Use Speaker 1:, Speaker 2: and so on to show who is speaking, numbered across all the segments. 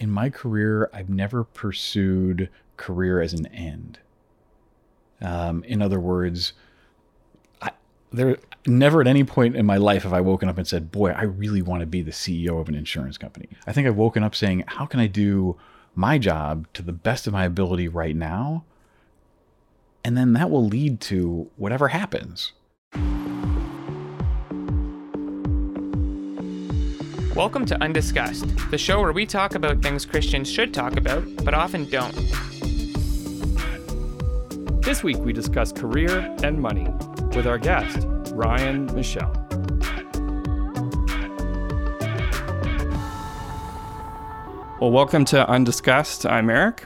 Speaker 1: in my career, I've never pursued career as an end. Um, in other words, I, there never at any point in my life have I woken up and said, "Boy, I really want to be the CEO of an insurance company." I think I've woken up saying, "How can I do my job to the best of my ability right now?" And then that will lead to whatever happens.
Speaker 2: Welcome to Undiscussed, the show where we talk about things Christians should talk about, but often don't.
Speaker 3: This week we discuss career and money with our guest, Ryan Michel. Well, welcome to Undiscussed. I'm Eric.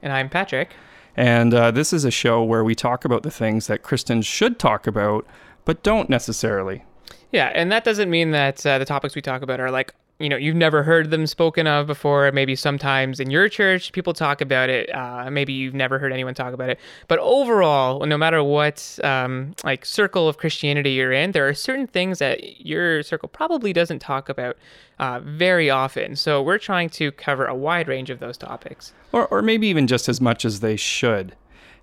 Speaker 2: And I'm Patrick.
Speaker 3: And uh, this is a show where we talk about the things that Christians should talk about, but don't necessarily.
Speaker 2: Yeah, and that doesn't mean that uh, the topics we talk about are like you know you've never heard them spoken of before. Maybe sometimes in your church people talk about it. Uh, maybe you've never heard anyone talk about it. But overall no matter what um, like circle of christianity you're in there are certain things that your circle probably doesn't talk about uh, very often. So we're trying to cover a wide range of those topics.
Speaker 3: Or, or maybe even just as much as they should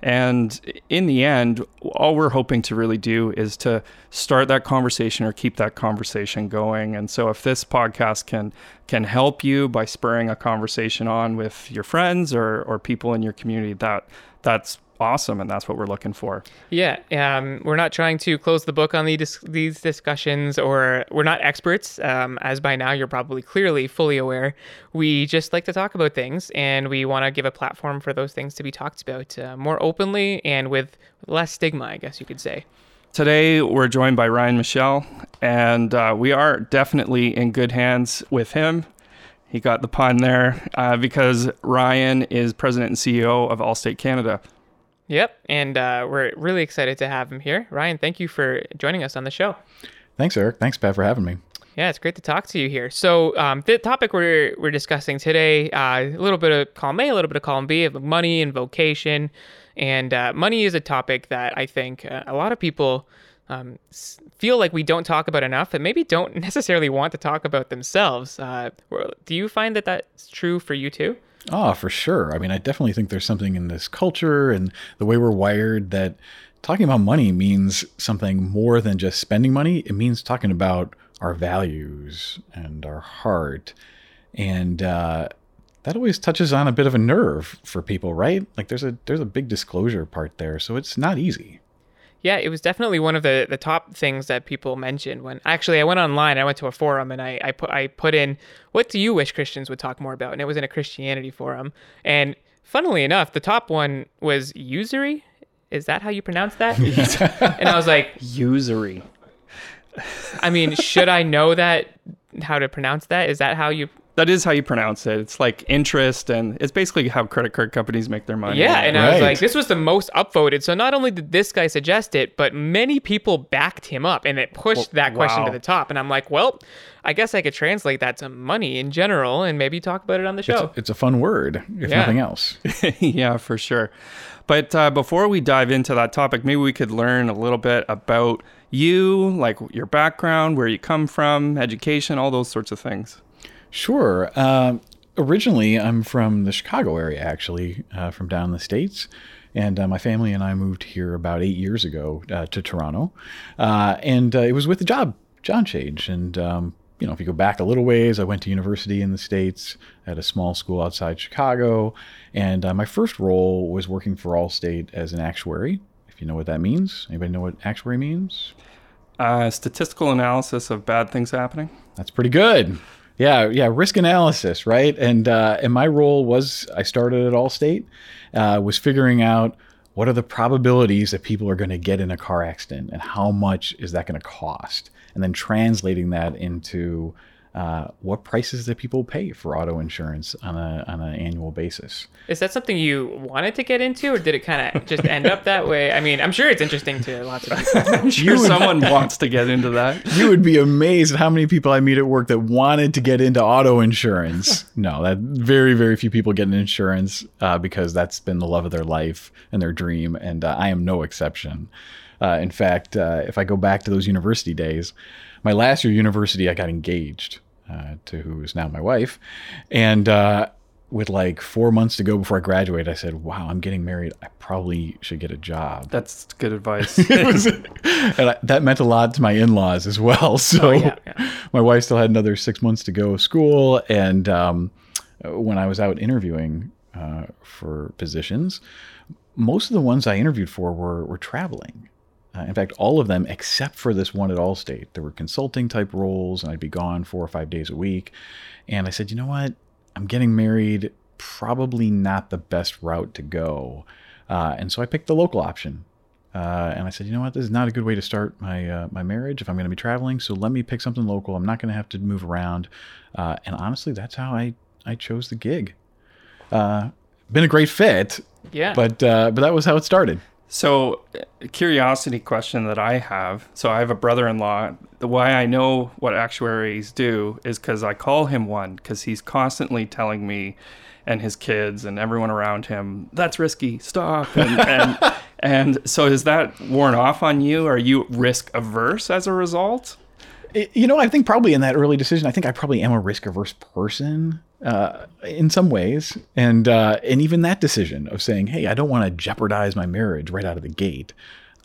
Speaker 3: and in the end, all we're hoping to really do is to start that conversation or keep that conversation going. And so if this podcast can can help you by spurring a conversation on with your friends or, or people in your community, that that's awesome and that's what we're looking for
Speaker 2: yeah um, we're not trying to close the book on the dis- these discussions or we're not experts um, as by now you're probably clearly fully aware we just like to talk about things and we want to give a platform for those things to be talked about uh, more openly and with less stigma i guess you could say
Speaker 3: Today, we're joined by Ryan Michel, and uh, we are definitely in good hands with him. He got the pun there uh, because Ryan is president and CEO of Allstate Canada.
Speaker 2: Yep, and uh, we're really excited to have him here. Ryan, thank you for joining us on the show.
Speaker 1: Thanks, Eric. Thanks, Pat, for having me.
Speaker 2: Yeah, it's great to talk to you here. So, um, the topic we're, we're discussing today, uh, a little bit of column A, a little bit of column B of money and vocation. And uh, money is a topic that I think uh, a lot of people um, feel like we don't talk about enough and maybe don't necessarily want to talk about themselves. Uh, do you find that that's true for you too?
Speaker 1: Oh, for sure. I mean, I definitely think there's something in this culture and the way we're wired that talking about money means something more than just spending money. It means talking about our values and our heart. And uh, that always touches on a bit of a nerve for people, right? Like there's a there's a big disclosure part there, so it's not easy.
Speaker 2: Yeah, it was definitely one of the, the top things that people mentioned when actually I went online, I went to a forum and I, I put I put in what do you wish Christians would talk more about? And it was in a Christianity forum. And funnily enough, the top one was usury. Is that how you pronounce that? and I was like
Speaker 3: usury.
Speaker 2: I mean, should I know that how to pronounce that? Is that how you
Speaker 3: that is how you pronounce it. It's like interest, and it's basically how credit card companies make their money.
Speaker 2: Yeah, and right. I was like, this was the most upvoted. So not only did this guy suggest it, but many people backed him up, and it pushed well, that question wow. to the top. And I'm like, well, I guess I could translate that to money in general, and maybe talk about it on the show.
Speaker 1: It's a, it's a fun word, if yeah. nothing else.
Speaker 3: yeah, for sure. But uh, before we dive into that topic, maybe we could learn a little bit about you, like your background, where you come from, education, all those sorts of things.
Speaker 1: Sure. Uh, originally, I'm from the Chicago area, actually, uh, from down in the States. And uh, my family and I moved here about eight years ago uh, to Toronto. Uh, and uh, it was with the job, job change. And, um, you know, if you go back a little ways, I went to university in the States at a small school outside Chicago. And my first role was working for Allstate as an actuary, if you know what that means. Anybody know what actuary means?
Speaker 3: statistical analysis of bad things happening.
Speaker 1: That's pretty good. Yeah, yeah, risk analysis, right? And uh, and my role was I started at Allstate, uh, was figuring out what are the probabilities that people are going to get in a car accident and how much is that going to cost, and then translating that into uh, what prices do people pay for auto insurance on a on an annual basis.
Speaker 2: Is that something you wanted to get into, or did it kind of just end up that way? I mean, I'm sure it's interesting to lots of people.
Speaker 3: I'm sure someone wants to get into that.
Speaker 1: You would be amazed at how many people I meet at work that wanted to get into auto insurance. No, that very very few people get an insurance uh, because that's been the love of their life and their dream, and uh, I am no exception. Uh, in fact, uh, if I go back to those university days, my last year university, I got engaged uh, to who is now my wife, and uh, with like four months to go before I graduate, I said, "Wow, I'm getting married. I probably should get a job."
Speaker 3: That's good advice.
Speaker 1: Was, and I, that meant a lot to my in-laws as well. So
Speaker 2: Oh, yeah, yeah.
Speaker 1: my wife still had another six months to go of school, and um, when I was out interviewing uh, for positions, most of the ones I interviewed for were were traveling. Uh, in fact, all of them except for this one at Allstate, there were consulting type roles, and I'd be gone four or five days a week. And I said, you know what? I'm getting married. Probably not the best route to go. Uh, and so I picked the local option. Uh, and I said, you know what? This is not a good way to start my uh, my marriage if I'm going to be traveling. So let me pick something local. I'm not going to have to move around. Uh, and honestly, that's how I I chose the gig. Uh, been a great fit,
Speaker 2: Yeah.
Speaker 1: but uh, but that was how it started.
Speaker 3: So, a curiosity question that I have. So, I have a brother-in-law. The why I know what actuaries do is because I call him one because he's constantly telling me and his kids and everyone around him that's risky. Stop. And and, and so, is that worn off on you? Are you risk averse as a result?
Speaker 1: You know, I think probably in that early decision, I think I probably am a risk averse person uh, in some ways, and uh, and even that decision of saying, hey, I don't want to jeopardize my marriage right out of the gate.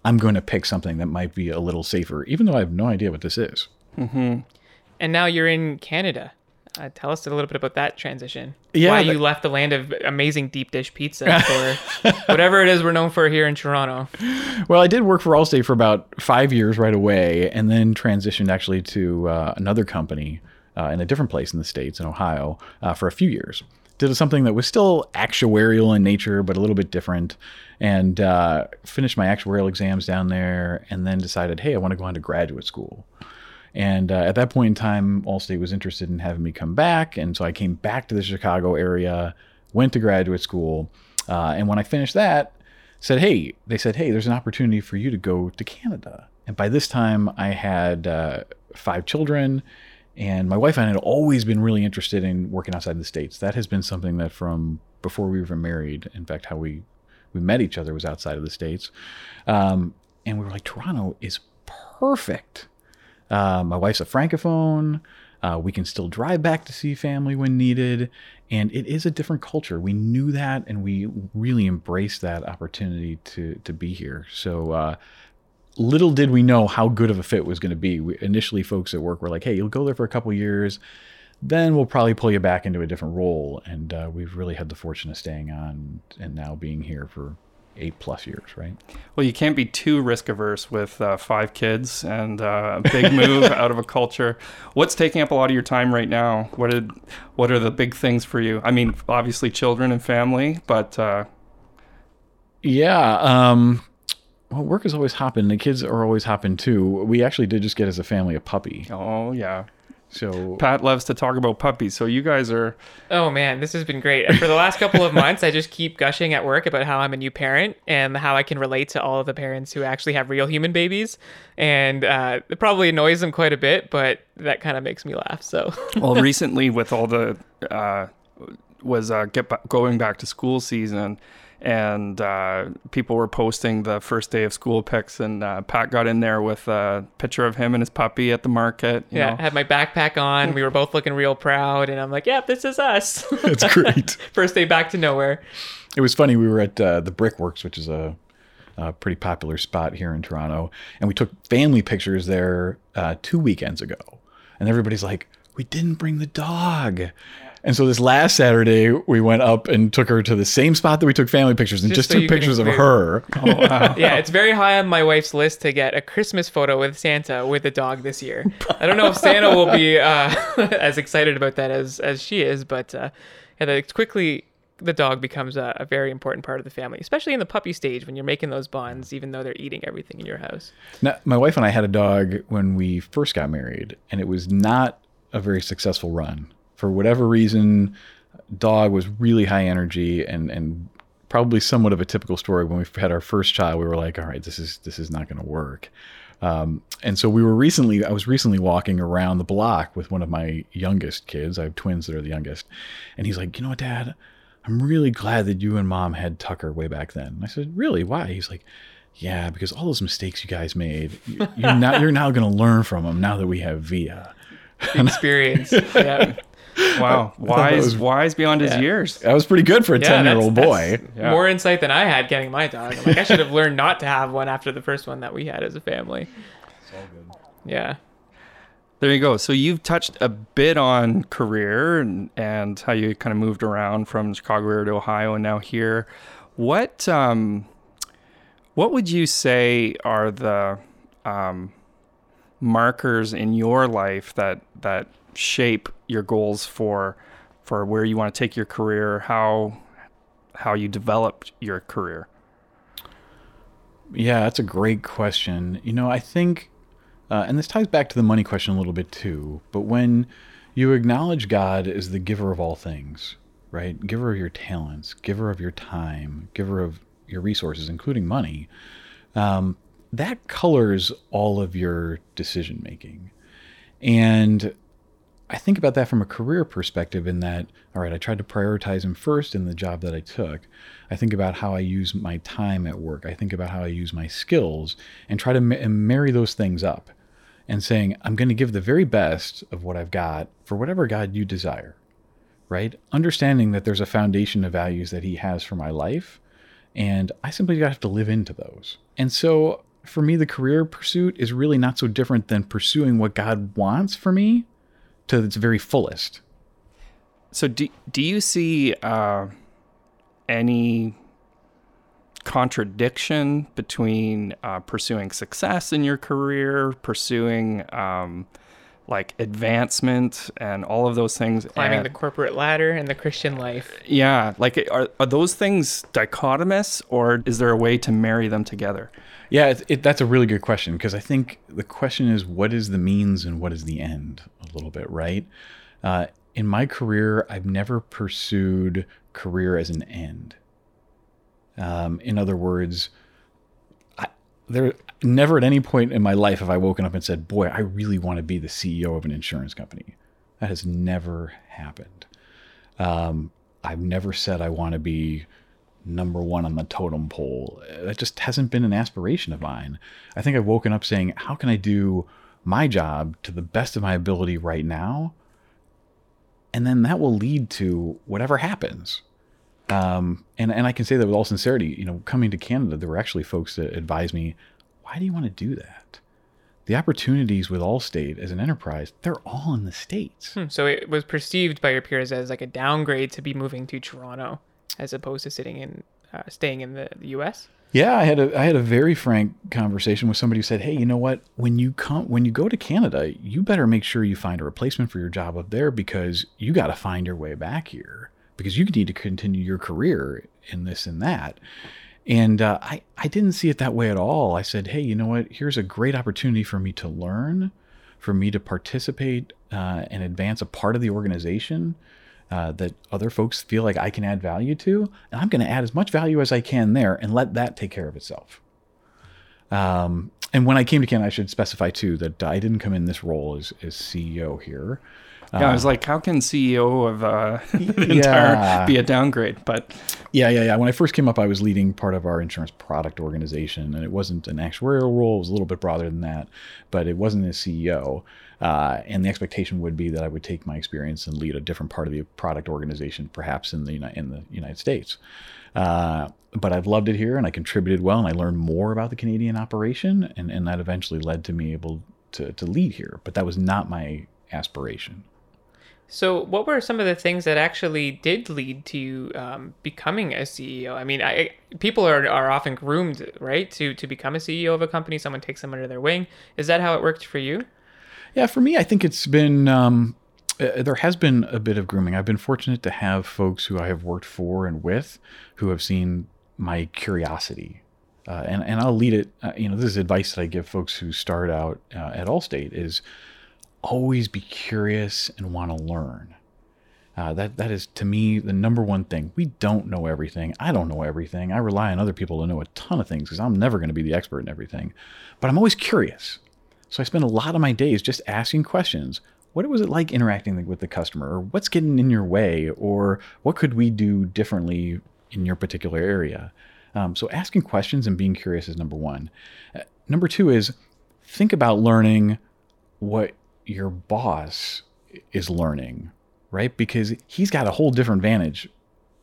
Speaker 1: I'm going to pick something that might be a little safer, even though I have no idea what this is.
Speaker 2: and now you're in Canada. Uh, tell us a little bit about that transition.
Speaker 1: Yeah,
Speaker 2: Why you left the land of amazing deep dish pizza for whatever it is we're known for here in Toronto.
Speaker 1: Well, I did work for Allstate for about five years right away, and then transitioned actually to uh, another company uh, in a different place in the states, in Ohio, uh, for a few years. Did something that was still actuarial in nature, but a little bit different, and uh, finished my actuarial exams down there, and then decided, hey, I want to go on to graduate school. And uh, at that point in time, Allstate was interested in having me come back. And so I came back to the Chicago area, went to graduate school. Uh, and when I finished that, said, hey, they said, hey, there's an opportunity for you to go to Canada. And by this time, I had uh, five children. And my wife and I had always been really interested in working outside the States. That has been something that from before we were even married, in fact, how we, we met each other was outside of the States. Um, and we were like, Toronto is perfect. Uh, my wife's a francophone. Uh, we can still drive back to see family when needed. And it is a different culture. We knew that and we really embraced that opportunity to, to be here. So, uh, little did we know how good of a fit was going to be. We, initially, folks at work were like, hey, you'll go there for a couple years. Then we'll probably pull you back into a different role. And uh, we've really had the fortune of staying on and now being here for eight plus years, right?
Speaker 3: Well, you can't be too risk averse with uh, five kids and uh, a big move out of a culture. What's taking up a lot of your time right now? What did, what are the big things for you? I mean, obviously children and family, but uh,
Speaker 1: Yeah. Um, well, work is always hopping. The kids are always hopping too. We actually did just get as a family a puppy.
Speaker 3: oh yeah,
Speaker 1: So
Speaker 3: Pat loves to talk about puppies. So you guys are
Speaker 2: Oh man, this has been great. For the last couple of months, I just keep gushing at work about how I'm a new parent and how I can relate to all of the parents who actually have real human babies. And uh, it probably annoys them quite a bit, but that kind of makes me laugh. So
Speaker 3: well recently with all the uh, was uh, get ba- going back to school season and uh, people were posting the first day of school pics and uh, pat got in there with a picture of him and his puppy at the market you
Speaker 2: yeah,
Speaker 3: know.
Speaker 2: I had my backpack on. We were both looking real proud, and I'm like, "Yeah, this is us."
Speaker 1: it's great.
Speaker 2: First day back to nowhere.
Speaker 1: it was funny. We were at uh, the Brickworks, which is a, a pretty popular spot here in Toronto, and we took family pictures there uh, two weekends ago. And everybody's like, "We didn't bring the dog." And so this last Saturday, we went up and took her to the same spot that we took family pictures, and
Speaker 2: Just
Speaker 1: just,
Speaker 2: so
Speaker 1: took pictures of
Speaker 2: include-
Speaker 1: her.
Speaker 2: Yeah, it's very high on my wife's list to get a Christmas photo with Santa with the dog this year. I don't know if Santa will be uh, as excited about that as as she is, but uh, yeah, that quickly the dog becomes a, a very important part of the family, especially in the puppy stage when you're making those bonds, even though they're eating everything in your house.
Speaker 1: Now, my wife and I had a dog when we first got married, and it was not a very successful run. For whatever reason, dog was really high energy and and probably somewhat of a typical story. When we had our first child, we were like, "All right, this is this is not going to work." Um, and so we were recently, I was recently walking around the block with one of my youngest kids. I have twins that are the youngest, and he's like, "You know what, Dad? I'm really glad that you and Mom had Tucker way back then." I said, "Really? Why?" He's like, "Yeah, because all those mistakes you guys made, you- you're now you're now going to learn from them now that we have Via."
Speaker 2: Experience. yeah.
Speaker 3: Wow, wise,
Speaker 1: was-
Speaker 3: wise beyond his years.
Speaker 1: That was pretty good for a
Speaker 2: Yeah,
Speaker 1: ten-year-old
Speaker 2: that's
Speaker 1: boy.
Speaker 3: Yeah.
Speaker 2: More insight than I had getting my dog. I'm like, I should have learned not to have one after the first one that we had as a family. Yeah.
Speaker 3: There you go. So you've touched a bit on career and, and how you kind of moved around from Chicago area to Ohio and now here. What um, what would you say are the um, markers in your life that that shape your goals for for where you want to take your career, how how you developed your career?
Speaker 1: Yeah, that's a great question. You know, I think, uh, and this ties back to the money question a little bit too, but when you acknowledge God as the giver of all things, right? Giver of your talents, giver of your time, giver of your resources, including money, um, that colors all of your decision making. And I think about that from a career perspective in that, all right, I tried to prioritize him first in the job that I took. I think about how I use my time at work. I think about how I use my skills and try to ma- marry those things up and saying, I'm going to give the very best of what I've got for whatever God you desire, right? Understanding that there's a foundation of values that He has for my life. And I simply have to live into those. And so for me, the career pursuit is really not so different than pursuing what God wants for me to its very fullest.
Speaker 3: So do do you see uh, any contradiction between uh, pursuing success in your career, pursuing um, like advancement, and all of those things?
Speaker 2: Climbing
Speaker 3: and-
Speaker 2: the corporate ladder and the Christian life.
Speaker 3: yeah, like are are those things dichotomous, or is there a way to marry them together?
Speaker 1: Yeah, it, it, that's a really good question because I think the question is what is the means and what is the end a little bit, right? Uh, in my career, I've never pursued career as an end. Um, in other words, I, there never at any point in my life have I woken up and said, "Boy, I really want to be the CEO of an insurance company." That has never happened. Um, I've never said I want to be number one on the totem pole. That just hasn't been an aspiration of mine. I think I've woken up saying, how can I do my job to the best of my ability right now? And then that will lead to whatever happens. Um, and, and I can say that with all sincerity, you know, coming to Canada, there were actually folks that advised me, why do you want to do that? The opportunities with Allstate as an enterprise, they're all in the States.
Speaker 2: Hmm, So it was perceived by your peers as like a downgrade to be moving to Toronto as opposed to sitting in, uh, staying in the, the U.S.
Speaker 1: Yeah, I had a I had a very frank conversation with somebody who said, "Hey, you know what? When you come when you go to Canada, you better make sure you find a replacement for your job up there because you got to find your way back here because you need to continue your career in this and that." And uh, I I didn't see it that way at all. I said, "Hey, you know what? Here's a great opportunity for me to learn, for me to participate uh, and advance a part of the organization." uh, that other folks feel like I can add value to, and I'm going to add as much value as I can there and let that take care of itself. Um, and when I came to Canada, I should specify too that I didn't come in this role as, as CEO here.
Speaker 3: Yeah, I was like, how can CEO of uh, an entire be a downgrade? But
Speaker 1: Yeah, yeah, yeah. When I first came up, I was leading part of our insurance product organization, and it wasn't an actuarial role. It was a little bit broader than that, but it wasn't a CEO. Uh, and the expectation would be that I would take my experience and lead a different part of the product organization, perhaps in the in the United States. Uh, but I've loved it here, and I contributed well, and I learned more about the Canadian operation, and, and that eventually led to me able to to lead here. But that was not my aspiration.
Speaker 2: So, what were some of the things that actually did lead to you um, becoming a CEO? I mean, I, people are, are often groomed, right, to to become a CEO of a company. Someone takes them under their wing. Is that how it worked for you?
Speaker 1: Yeah, for me, I think it's been um, uh, there has been a bit of grooming. I've been fortunate to have folks who I have worked for and with who have seen my curiosity, uh, and and I'll lead it. Uh, you know, this is advice that I give folks who start out uh, at Allstate: is always be curious and want to learn. Uh, that that is to me the number one thing. We don't know everything. I don't know everything. I rely on other people to know a ton of things because I'm never going to be the expert in everything. But I'm always curious. So I spend a lot of my days just asking questions. What was it like interacting with the customer? Or what's getting in your way? Or what could we do differently in your particular area? Um, so asking questions and being curious is number one. Uh, number two is think about learning what your boss is learning right? Because he's got a whole different vantage,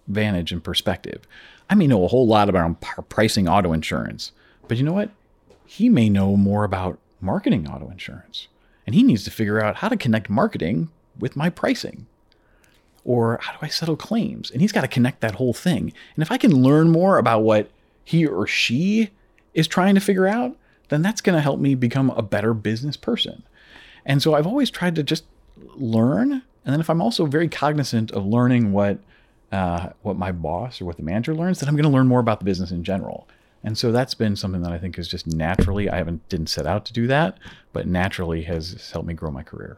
Speaker 1: vantage and perspective. I may know a whole lot about pricing auto insurance, but you know what? He may know more about marketing auto insurance, and he needs to figure out how to connect marketing with my pricing. Or how do I settle claims? And he's got to connect that whole thing. And if I can learn more about what he or she is trying to figure out, then that's going to help me become a better business person. And so I've always tried to just learn. And then if I'm also very cognizant of learning what uh, what my boss or what the manager learns, then I'm going to learn more about the business in general. And so that's been something that I think is just naturally. I haven't didn't set out to do that, but naturally has helped me grow my career.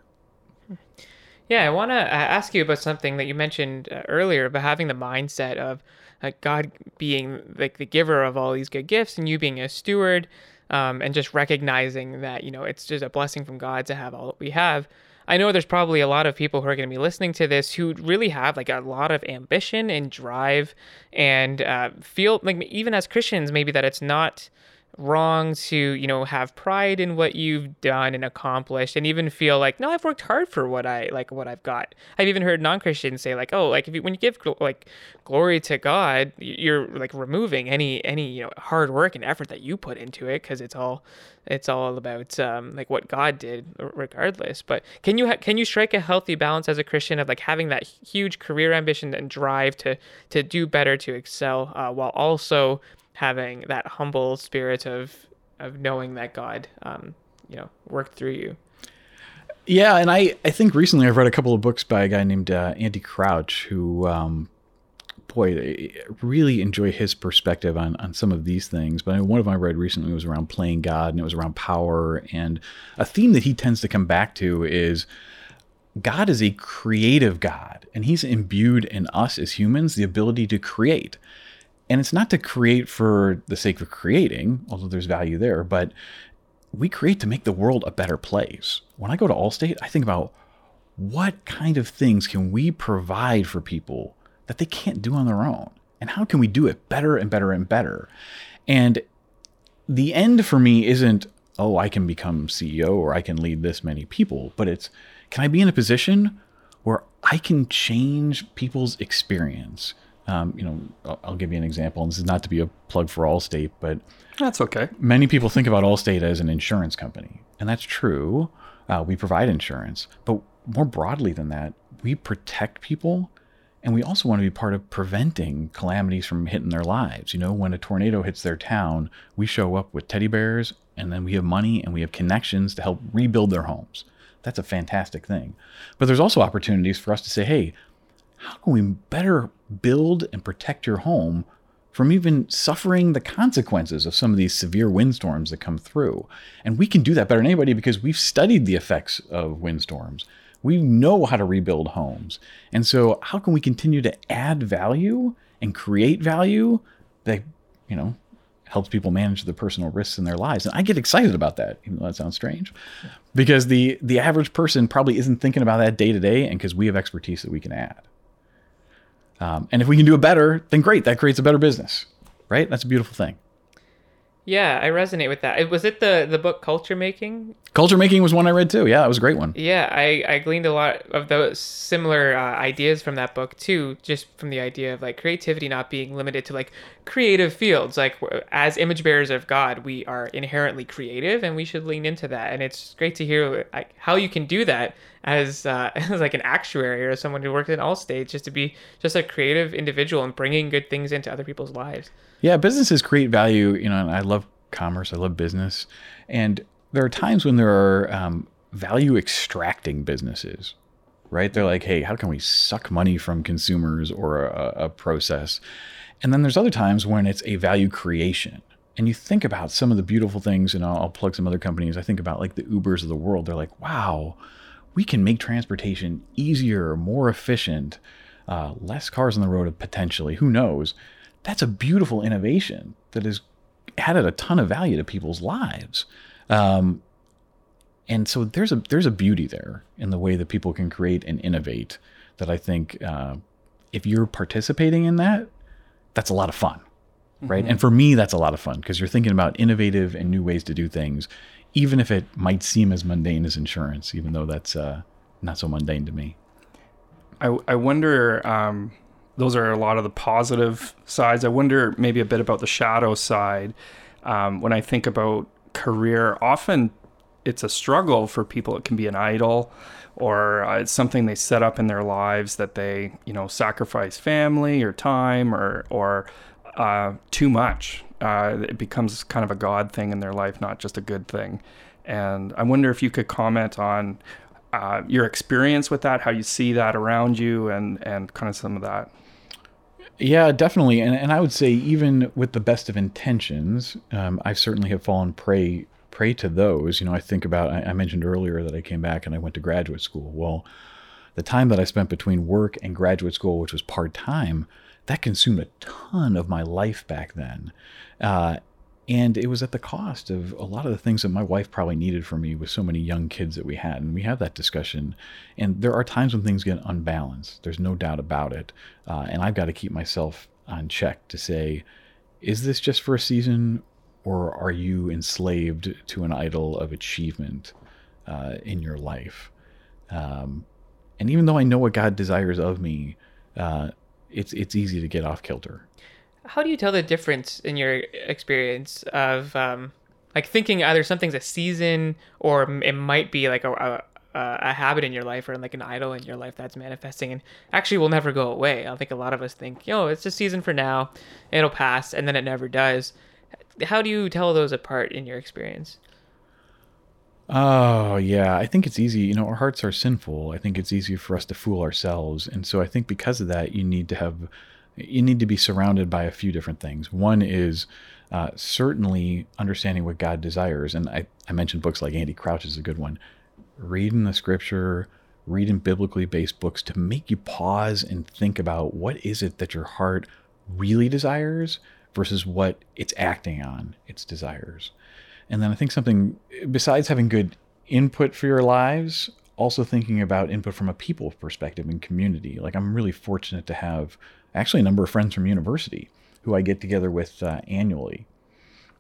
Speaker 2: Yeah, I want to ask you about something that you mentioned uh, earlier about having the mindset of uh, God being like the giver of all these good gifts and you being a steward, um, and just recognizing that you know it's just a blessing from God to have all that we have. I know there's probably a lot of people who are going to be listening to this who really have like a lot of ambition and drive, and uh, feel like even as Christians maybe that it's not wrong to you know have pride in what you've done and accomplished and even feel like no i've worked hard for what i like what i've got. I've even heard non-christians say like oh like if you, when you give like glory to god you're like removing any any you know hard work and effort that you put into it because it's all it's all about um, like what god did regardless. But can you ha- can you strike a healthy balance as a christian of like having that huge career ambition and drive to to do better to excel uh, while also having that humble spirit of of knowing that God, um, you know, worked through you.
Speaker 1: Yeah, and I I think recently I've read a couple of books by a guy named uh, Andy Crouch who. Um, boy, I really enjoy his perspective on, on some of these things. But one of them I read recently was around playing God, and it was around power. And a theme that he tends to come back to is God is a creative God, and He's imbued in us as humans the ability to create. And it's not to create for the sake of creating, although there's value there, but we create to make the world a better place. When I go to Allstate, I think about what kind of things can we provide for people that they can't do on their own? And how can we do it better and better and better? And the end for me isn't, oh, I can become CEO or I can lead this many people, but it's, can I be in a position where I can change people's experience? Um, you know, I'll, I'll, give you an example. And this is not to be a plug for Allstate, but
Speaker 3: that's okay.
Speaker 1: Many people think about Allstate as an insurance company, and that's true. Uh, we provide insurance, but more broadly than that, we protect people, and we also want to be part of preventing calamities from hitting their lives. You know, when a tornado hits their town, we show up with teddy bears, and then we have money and we have connections to help rebuild their homes. That's a fantastic thing. But there's also opportunities for us to say, hey, how can we better build and protect your home from even suffering the consequences of some of these severe windstorms that come through? And we can do that better than anybody because we've studied the effects of windstorms. We know how to rebuild homes. And so, how can we continue to add value and create value that, you know, helps people manage the personal risks in their lives. And I get excited about that, even though that sounds strange, because the the average person probably isn't thinking about that day to day, and because we have expertise that we can add. Um, and if we can do it better, then great. That creates a better business, right? That's a beautiful thing.
Speaker 2: Yeah, I resonate with that. Was it the the book Culture Making?
Speaker 1: Culture Making was one I read too. Yeah, it was a great one.
Speaker 2: Yeah, I, I gleaned a lot of those similar uh, ideas from that book too, just from the idea of like creativity not being limited to like creative fields. Like as image bearers of God, we are inherently creative, and we should lean into that. And it's great to hear like, how you can do that as uh, as like an actuary or someone who works in Allstate, just to be just a creative individual and bringing good things into other people's lives.
Speaker 1: Yeah, businesses create value. You know, and I love commerce. I love business, and there are times when there are um, value extracting businesses, right? They're like, hey, how can we suck money from consumers or a, a process? And then there's other times when it's a value creation. And you think about some of the beautiful things, and I'll, I'll plug some other companies. I think about like the Ubers of the world. They're like, wow, we can make transportation easier, more efficient, uh, less cars on the road potentially. Who knows? That's a beautiful innovation that has added a ton of value to people's lives. Um, and so there's a there's a beauty there in the way that people can create and innovate that I think uh, if you're participating in that, that's a lot of fun, right? Mm-hmm. And for me, that's a lot of fun because you're thinking about innovative and new ways to do things, even if it might seem as mundane as insurance, even though that's uh, not so mundane to me.
Speaker 3: I, I wonder, um, those are a lot of the positive sides. I wonder maybe a bit about the shadow side. Um, when I think about career, often it's a struggle for people. It can be an idol or uh, it's something they set up in their lives that they, you know, sacrifice family or time or, or uh, too much. Uh, it becomes kind of a God thing in their life, not just a good thing. And I wonder if you could comment on uh, your experience with that, how you see that around you, and and kind of some of that.
Speaker 1: Yeah, definitely. And, and I would say even with the best of intentions, um, I certainly have fallen prey prey to those. You know, I think about I, I mentioned earlier that I came back and I went to graduate school. Well, the time that I spent between work and graduate school, which was part time, that consumed a ton of my life back then. Uh, and it was at the cost of a lot of the things that my wife probably needed for me with so many young kids that we had. And we have that discussion. And there are times when things get unbalanced. There's no doubt about it. Uh, and i've got to keep myself on check to say is this just for a season or are you enslaved to an idol of achievement uh, in your life? Um, and even though i know what god desires of me uh, it's it's easy to get off kilter
Speaker 2: how do you tell the difference in your experience of um, like thinking either something's a season or it might be like a, a, a habit in your life or like an idol in your life that's manifesting and actually will never go away. I think a lot of us think, yo, it's a season for now, it'll pass, and then it never does. How do you tell those apart in your experience?
Speaker 1: Oh, yeah. I think it's easy. You know, our hearts are sinful. I think it's easy for us to fool ourselves. And so I think because of that, you need to have you need to be surrounded by a few different things. One is uh, certainly understanding what God desires. And I, I mentioned books like Andy Crouch is a good one. Reading the scripture, reading biblically based books to make you pause and think about what is it that your heart really desires versus what it's acting on its desires. And then I think something besides having good input for your lives, also thinking about input from a people perspective and community. Like I'm really fortunate to have actually a number of friends from university who I get together with uh, annually.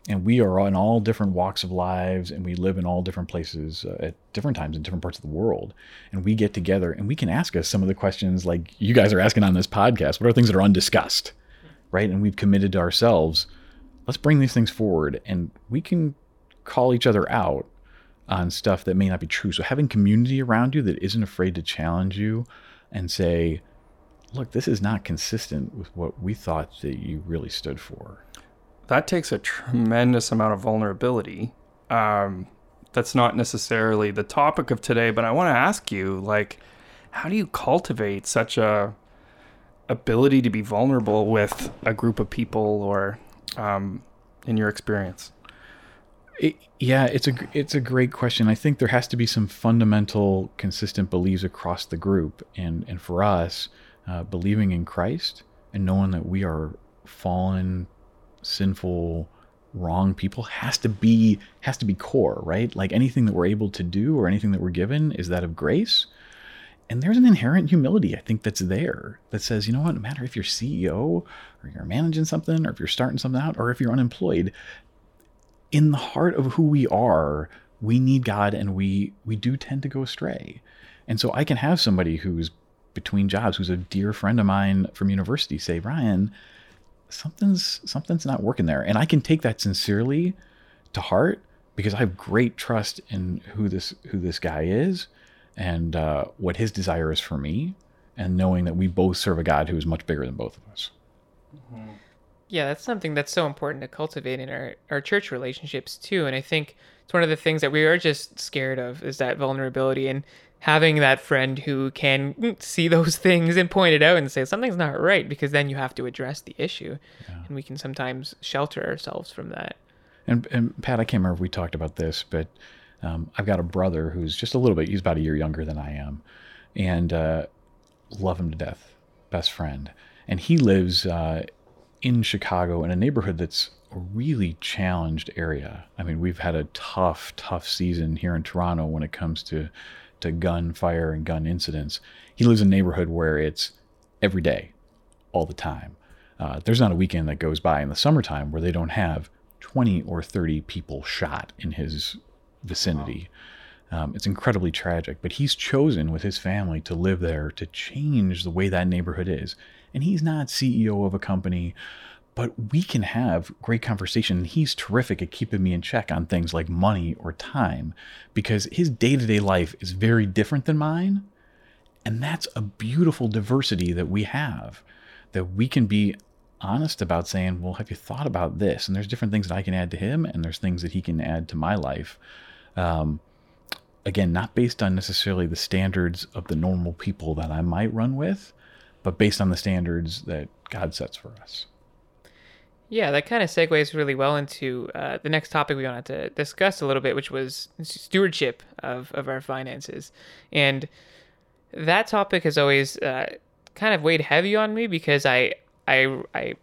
Speaker 1: And we are in all different walks of lives and we live in all different places uh, at different times in different parts of the world. And we get together and we can ask us some of the questions like you guys are asking on this podcast. What are things that are undiscussed? Right. And we've committed to ourselves, let's bring these things forward and we can call each other out on stuff that may not be true. So having community around you that isn't afraid to challenge you and say, look, this is not consistent with what we thought that you really stood for.
Speaker 3: That takes a tremendous amount of vulnerability. Um, that's not necessarily the topic of today, but I want to ask you, like, how do you cultivate such a ability to be vulnerable with a group of people, or um, in your experience?
Speaker 1: It, yeah, it's a it's a great question. I think there has to be some fundamental, consistent beliefs across the group, and and for us, uh, believing in Christ and knowing that we are fallen, sinful, wrong people has to be has to be core, right? Like anything that we're able to do or anything that we're given is that of grace. And there's an inherent humility, I think, that's there that says, you know what, no matter if you're CEO or you're managing something or if you're starting something out or if you're unemployed, in the heart of who we are, we need God and we we do tend to go astray. And so I can have somebody who's between jobs who's a dear friend of mine from university say, Ryan, something's something's not working there. And I can take that sincerely to heart because I have great trust in who this who this guy is and uh, what his desire is for me, and knowing that we both serve a God who is much bigger than both of us.
Speaker 2: Mm-hmm. Yeah, that's something that's so important to cultivate in our, our church relationships too. And I think it's one of the things that we are just scared of is that vulnerability. And having that friend who can see those things and point it out and say something's not right because then you have to address the issue. Yeah. and we can sometimes shelter ourselves from that.
Speaker 1: And, and pat i can't remember if we talked about this but um, i've got a brother who's just a little bit he's about a year younger than i am and uh, love him to death best friend. And he lives uh, in chicago in a neighborhood that's a really challenged area. I mean we've had a tough tough season here in toronto when it comes to to gun fire and gun incidents. He lives in a neighborhood where it's every day, all the time. Uh, there's not a weekend that goes by in the summertime where they don't have 20 or 30 people shot in his vicinity. Um, it's incredibly tragic, but he's chosen with his family to live there to change the way that neighborhood is. And he's not CEO of a company, but we can have great conversation. He's terrific at keeping me in check on things like money or time because his day to day life is very different than mine. And that's a beautiful diversity that we have, that we can be honest about saying, well, have you thought about this? And there's different things that I can add to him, and there's things that he can add to my life. Um, again, not based on necessarily the standards of the normal people that I might run with, but based on the standards that God sets for us.
Speaker 2: Yeah, that kind of segues really well into uh, the next topic we wanted to discuss a little bit, which was stewardship of, of our finances. And that topic has always uh, kind of weighed heavy on me because I, I, I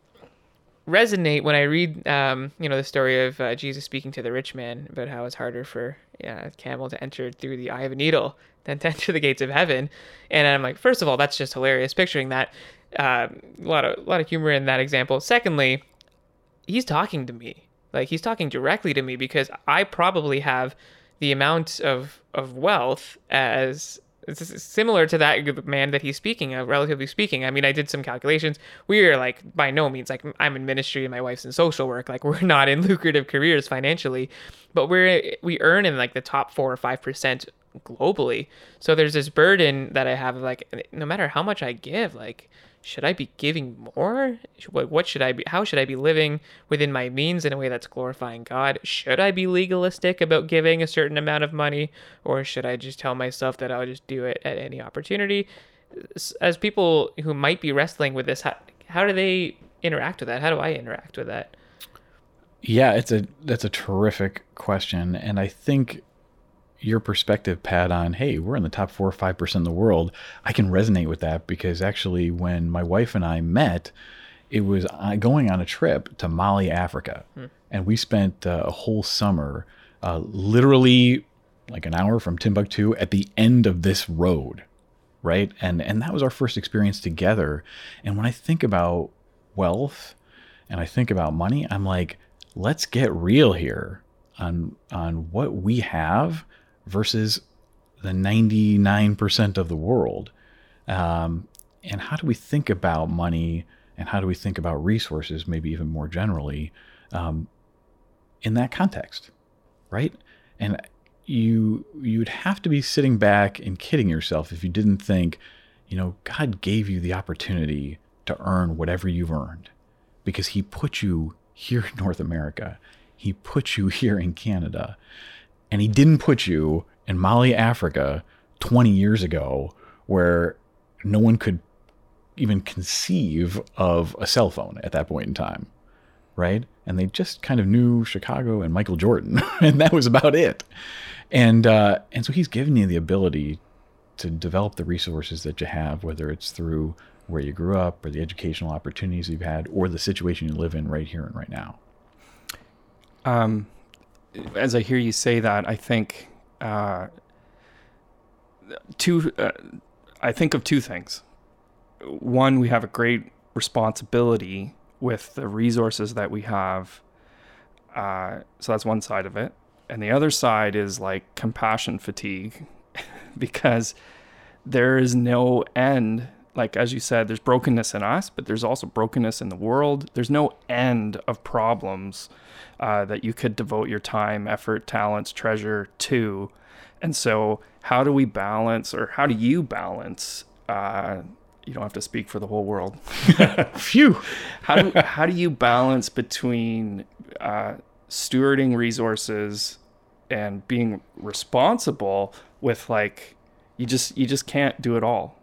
Speaker 2: resonate when I read, um, you know, the story of uh, Jesus speaking to the rich man about how it's harder for yeah, a camel to enter through the eye of a needle than to enter the gates of heaven. And I'm like, first of all, that's just hilarious. Picturing that, uh, a lot of a lot of humor in that example. Secondly, he's talking to me, like he's talking directly to me because I probably have the amount of of wealth as similar to that man that he's speaking of, relatively speaking. I mean, I did some calculations. We are like by no means like I'm in ministry and my wife's in social work. Like we're not in lucrative careers financially, but we're we earn in like the top four or five percent globally. So there's this burden that I have like no matter how much I give, like should I be giving more? What should I be? How should I be living within my means in a way that's glorifying God? Should I be legalistic about giving a certain amount of money, or should I just tell myself that I'll just do it at any opportunity? As people who might be wrestling with this, how, how do they interact with that? How do I interact with that?
Speaker 1: Yeah, it's a that's a terrific question, and I think your perspective, Pat, on hey, we're in the top four or five percent of the world, I can resonate with that because actually, when my wife and I met, it was uh, going on a trip to Mali, Africa, hmm. and we spent uh, a whole summer, uh, literally like an hour from Timbuktu at the end of this road, right? And and that was our first experience together. And when I think about wealth, and I think about money, I'm like, let's get real here on on what we have versus the 99% of the world. Um, and how do we think about money and how do we think about resources, maybe even more generally, um, in that context, right? And you you'd have to be sitting back and kidding yourself if you didn't think, you know, God gave you the opportunity to earn whatever you've earned because He put you here in North America. He put you here in Canada and he didn't put you in Mali, Africa 20 years ago where no one could even conceive of a cell phone at that point in time, right? And they just kind of knew Chicago and Michael Jordan, and that was about it. And uh, and so he's given you the ability to develop the resources that you have, whether it's through where you grew up or the educational opportunities you've had or the situation you live in right here and right now.
Speaker 3: Um, as I hear you say that, I think uh, two. Uh, I think of two things. One, we have a great responsibility with the resources that we have. Uh, so that's one side of it, and the other side is like compassion fatigue, because there is no end like as you said there's brokenness in us but there's also brokenness in the world. There's no end of problems uh, that you could devote your time effort talents treasure to. And so how do we balance or how do you balance uh, you don't have to speak for the whole world.
Speaker 1: Phew.
Speaker 3: How do, how do you balance between uh, stewarding resources and being responsible with like you just you just can't do it all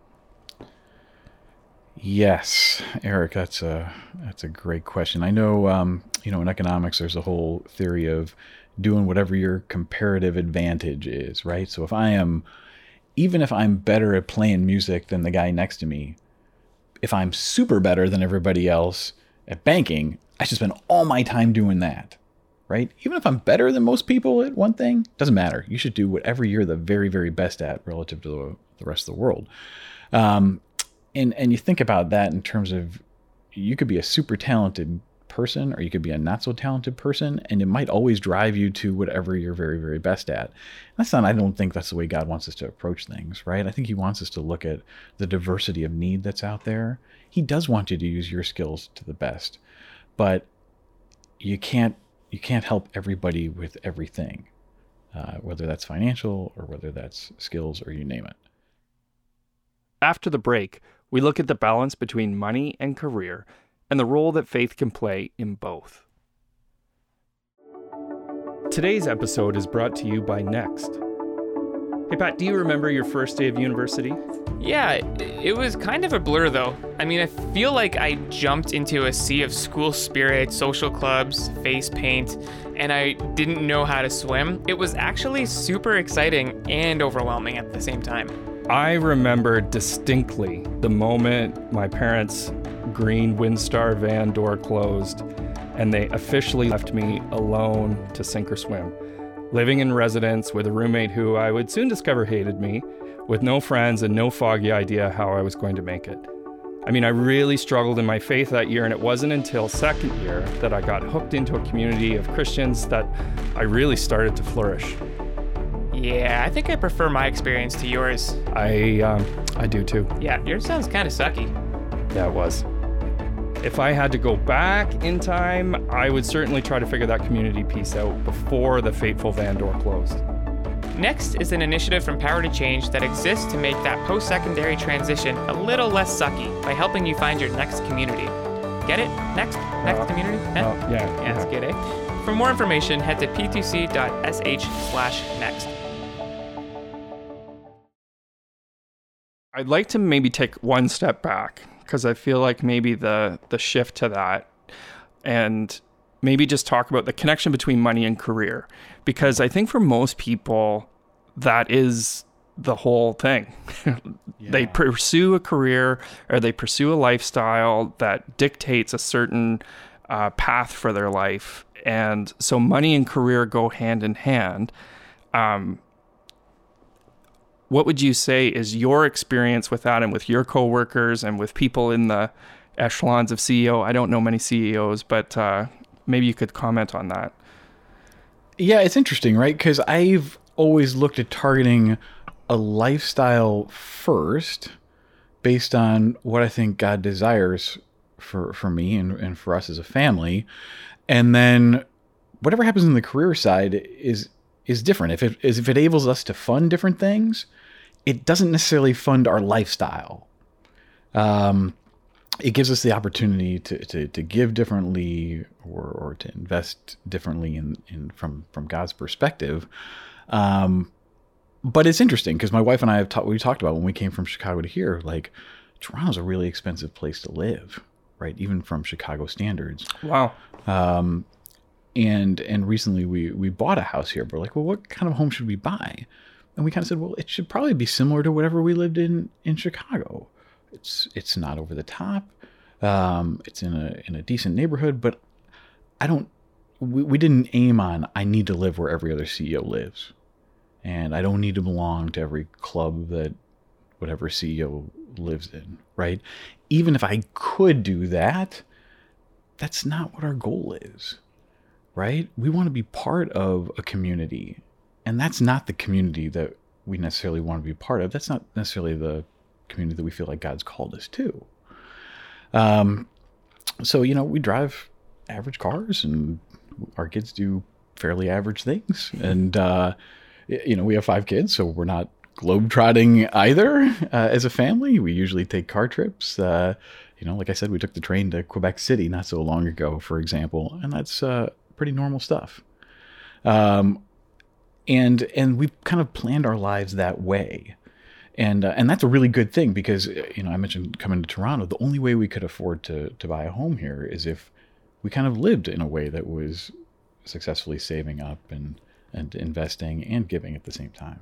Speaker 1: Yes, Eric, that's a that's a great question. I know, um, you know, in economics, there's a whole theory of doing whatever your comparative advantage is, right? So if I am, even if I'm better at playing music than the guy next to me, if I'm super better than everybody else at banking, I should spend all my time doing that, right? Even if I'm better than most people at one thing, doesn't matter. You should do whatever you're the very, very best at relative to the, the rest of the world. Um, and and you think about that in terms of you could be a super talented person or you could be a not so talented person and it might always drive you to whatever you're very very best at. That's not i don't think that's the way god wants us to approach things right? I think he wants us to look at the diversity of need that's out there. He does want you to use your skills to the best but you can't you can't help everybody with everything uh, whether that's financial or whether that's skills or you name it.
Speaker 3: After the break, we look at the balance between money and career and the role that faith can play in both. Today's episode is brought to you by Next. Hey, Pat, do you remember your first day of university?
Speaker 2: Yeah, it- was kind of a blur though. I mean, I feel like I jumped into a sea of school spirit, social clubs, face paint, and I didn't know how to swim. It was actually super exciting and overwhelming at the same time.
Speaker 3: I remember distinctly the moment my parents' green Windstar van door closed and they officially left me alone to sink or swim. Living in residence with a roommate who I would soon discover hated me, with no friends and no foggy idea how I was going to make it. I mean, I really struggled in my faith that year, and it wasn't until second year that I got hooked into a community of Christians that I really started to flourish.
Speaker 2: Yeah, I think I prefer my experience to yours.
Speaker 3: I, um, I do too.
Speaker 2: Yeah, yours sounds kind of sucky.
Speaker 3: Yeah, it was. If I had to go back in time, I would certainly try to figure that community piece out before the fateful van door closed.
Speaker 2: Next is an initiative from Power to Change that exists to make that post secondary transition a little less sucky by helping you find your next community. Get it? Next? Next
Speaker 3: Uh,
Speaker 2: community?
Speaker 3: Oh, yeah,
Speaker 2: Yeah, that's good, eh? For more information, head to p2c.sh slash next.
Speaker 3: I'd like to maybe take one step back because I feel like maybe the the shift to that and maybe just talk about the connection between money and career because I think for most people that is the whole thing. They pursue a career or they pursue a lifestyle that dictates a certain uh, path for their life, and so money and career go hand in hand. Um, what would you say is your experience with that and with your coworkers and with people in the echelons of CEO? I don't know many CEOs, but uh, maybe you could comment on that.
Speaker 1: Yeah, it's interesting, right? Because I've always looked at targeting a lifestyle first based on what I think God desires for, for me and, and for us as a family. And then whatever happens in the career side is is different. If it is if it enables us to fund different things, it doesn't necessarily fund our lifestyle. Um, it gives us the opportunity to, to, to give differently or, or to invest differently in, in from from God's perspective. Um, but it's interesting because my wife and I have talked. We talked about when we came from Chicago to here. Like Toronto's a really expensive place to live, right? Even from Chicago standards.
Speaker 3: Wow.
Speaker 1: Um, and and recently we we bought a house here. We're like, well, what kind of home should we buy? And we kind of said, well, it should probably be similar to whatever we lived in in Chicago. It's it's not over the top. Um, it's in a in a decent neighborhood, but I don't. We, we didn't aim on. I need to live where every other CEO lives, and I don't need to belong to every club that whatever CEO lives in. Right? Even if I could do that, that's not what our goal is. Right? We want to be part of a community, and that's not the community that we necessarily want to be part of. That's not necessarily the community that we feel like God's called us to. Um, so you know, we drive average cars, and our kids do fairly average things, and uh, you know, we have five kids, so we're not globetrotting either uh, as a family. We usually take car trips. Uh, you know, like I said, we took the train to Quebec City not so long ago, for example, and that's uh, pretty normal stuff. Um, and and we've kind of planned our lives that way and uh, and that's a really good thing because uh, you know I mentioned coming to Toronto. The only way we could afford to to buy a home here is if we kind of lived in a way that was successfully saving up and and investing and giving at the same time.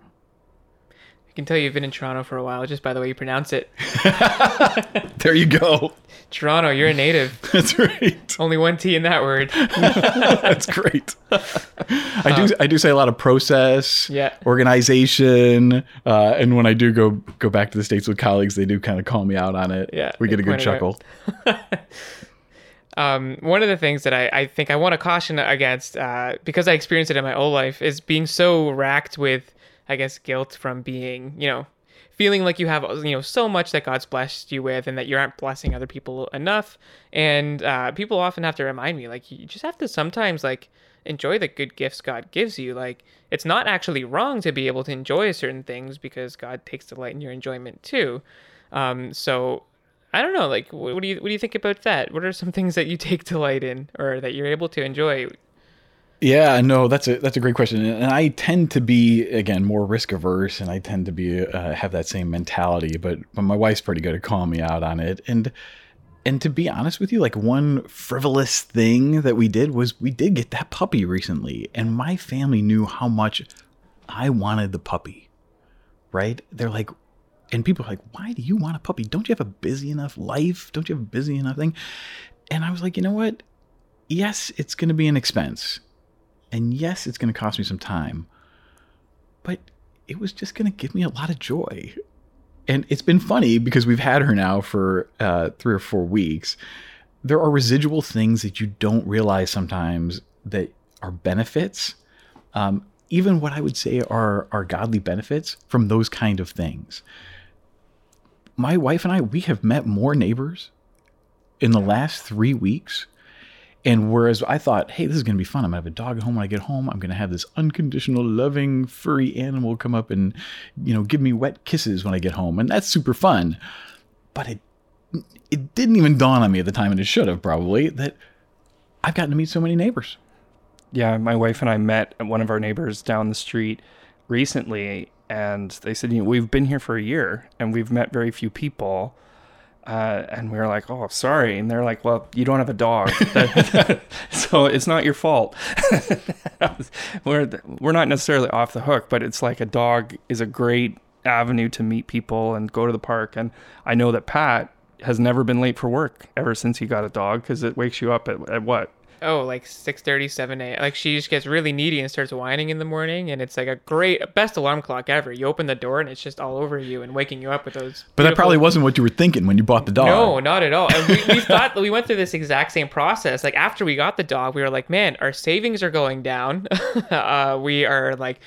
Speaker 2: I can tell you've been in Toronto for a while just by the way you pronounce it.
Speaker 1: There you go.
Speaker 2: Toronto, you're a native.
Speaker 1: That's right.
Speaker 2: Only one T in that word.
Speaker 1: That's great. I do I do say a lot of process,
Speaker 2: Yeah.
Speaker 1: organization, uh, and when I do go go back to the states with colleagues, they do kind of call me out on it.
Speaker 2: Yeah,
Speaker 1: we get a good
Speaker 2: point it out.
Speaker 1: chuckle.
Speaker 2: Um, one of the things that I, I think I want to caution against, uh, because I experienced it in my own life, is being so racked with, I guess, guilt from being, you know, feeling like you have, you know, so much that God's blessed you with and that you aren't blessing other people enough. And uh, people often have to remind me, like, you just have to sometimes, like, enjoy the good gifts God gives you. Like, it's not actually wrong to be able to enjoy certain things because God takes delight in your enjoyment too. Um, so I don't know, like, what, do you what do you think about that? What are some things that you take delight in or that you're able to enjoy?
Speaker 1: Yeah, no, that's a that's a great question, and I tend to be again more risk averse, and I tend to be uh, have that same mentality. But but my wife's pretty good at calling me out on it, and and to be honest with you, like one frivolous thing that we did was we did get that puppy recently, and my family knew how much I wanted the puppy. Right? They're like, and people are like, why do you want a puppy? Don't you have a busy enough life? Don't you have a busy enough thing? And I was like, you know what? Yes, it's going to be an expense and yes, it's going to cost me some time, but it was just going to give me a lot of joy. And it's been funny because we've had her now for uh, three or four weeks. There are residual things that you don't realize sometimes that are benefits. Um, even what I would say are, are godly benefits from those kind of things. My wife and I, we have met more neighbors in the last three weeks and whereas I thought, hey, this is going to be fun. I'm going to have a dog at home when I get home. I'm going to have this unconditional, loving, furry animal come up and, you know, give me wet kisses when I get home. And that's super fun. But it, it didn't even dawn on me at the time, and it should have probably, that I've gotten to meet so many neighbors.
Speaker 3: Yeah, my wife and I met one of our neighbors down the street recently, and they said, you know, we've been here for a year and we've met very few people uh, and we were like, "Oh, sorry," and they're like, "Well, you don't have a dog, so it's not your fault." we're we're not necessarily off the hook, but it's like a dog is a great avenue to meet people and go to the park. And I know that Pat has never been late for work ever since he got a dog because it wakes you up at, at what
Speaker 2: oh like 6 7 a.m like she just gets really needy and starts whining in the morning and it's like a great best alarm clock ever. You open the door and it's just all over you and waking you up with those
Speaker 1: but that probably wasn't what you were thinking when you bought the dog.
Speaker 2: No not at all. And we, we thought we went through this exact same process. Like after we got the dog we were like man our savings are going down. Uh, we are like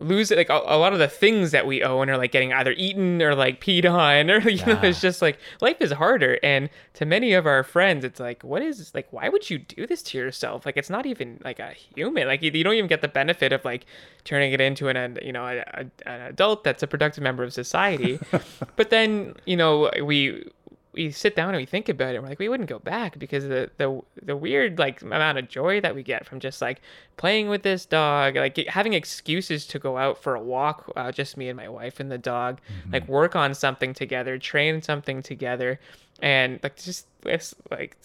Speaker 2: lose it like a, a, lot of the things that we own are like getting either eaten or like peed on or you yeah. know it's just like life is harder. And to many of our friends it's like what is like why would you do this to yourself? Like it's not even like a human. Like you, you don't even get the benefit of like turning it into an you know a, a, an adult that's a productive member of society. But then you know we we sit down and we think about it and we're like we wouldn't go back because the the the weird like amount of joy that we get from just like playing with this dog like having excuses to go out for a walk uh, just me and my wife and the dog mm-hmm. like work on something together train something together and like just this like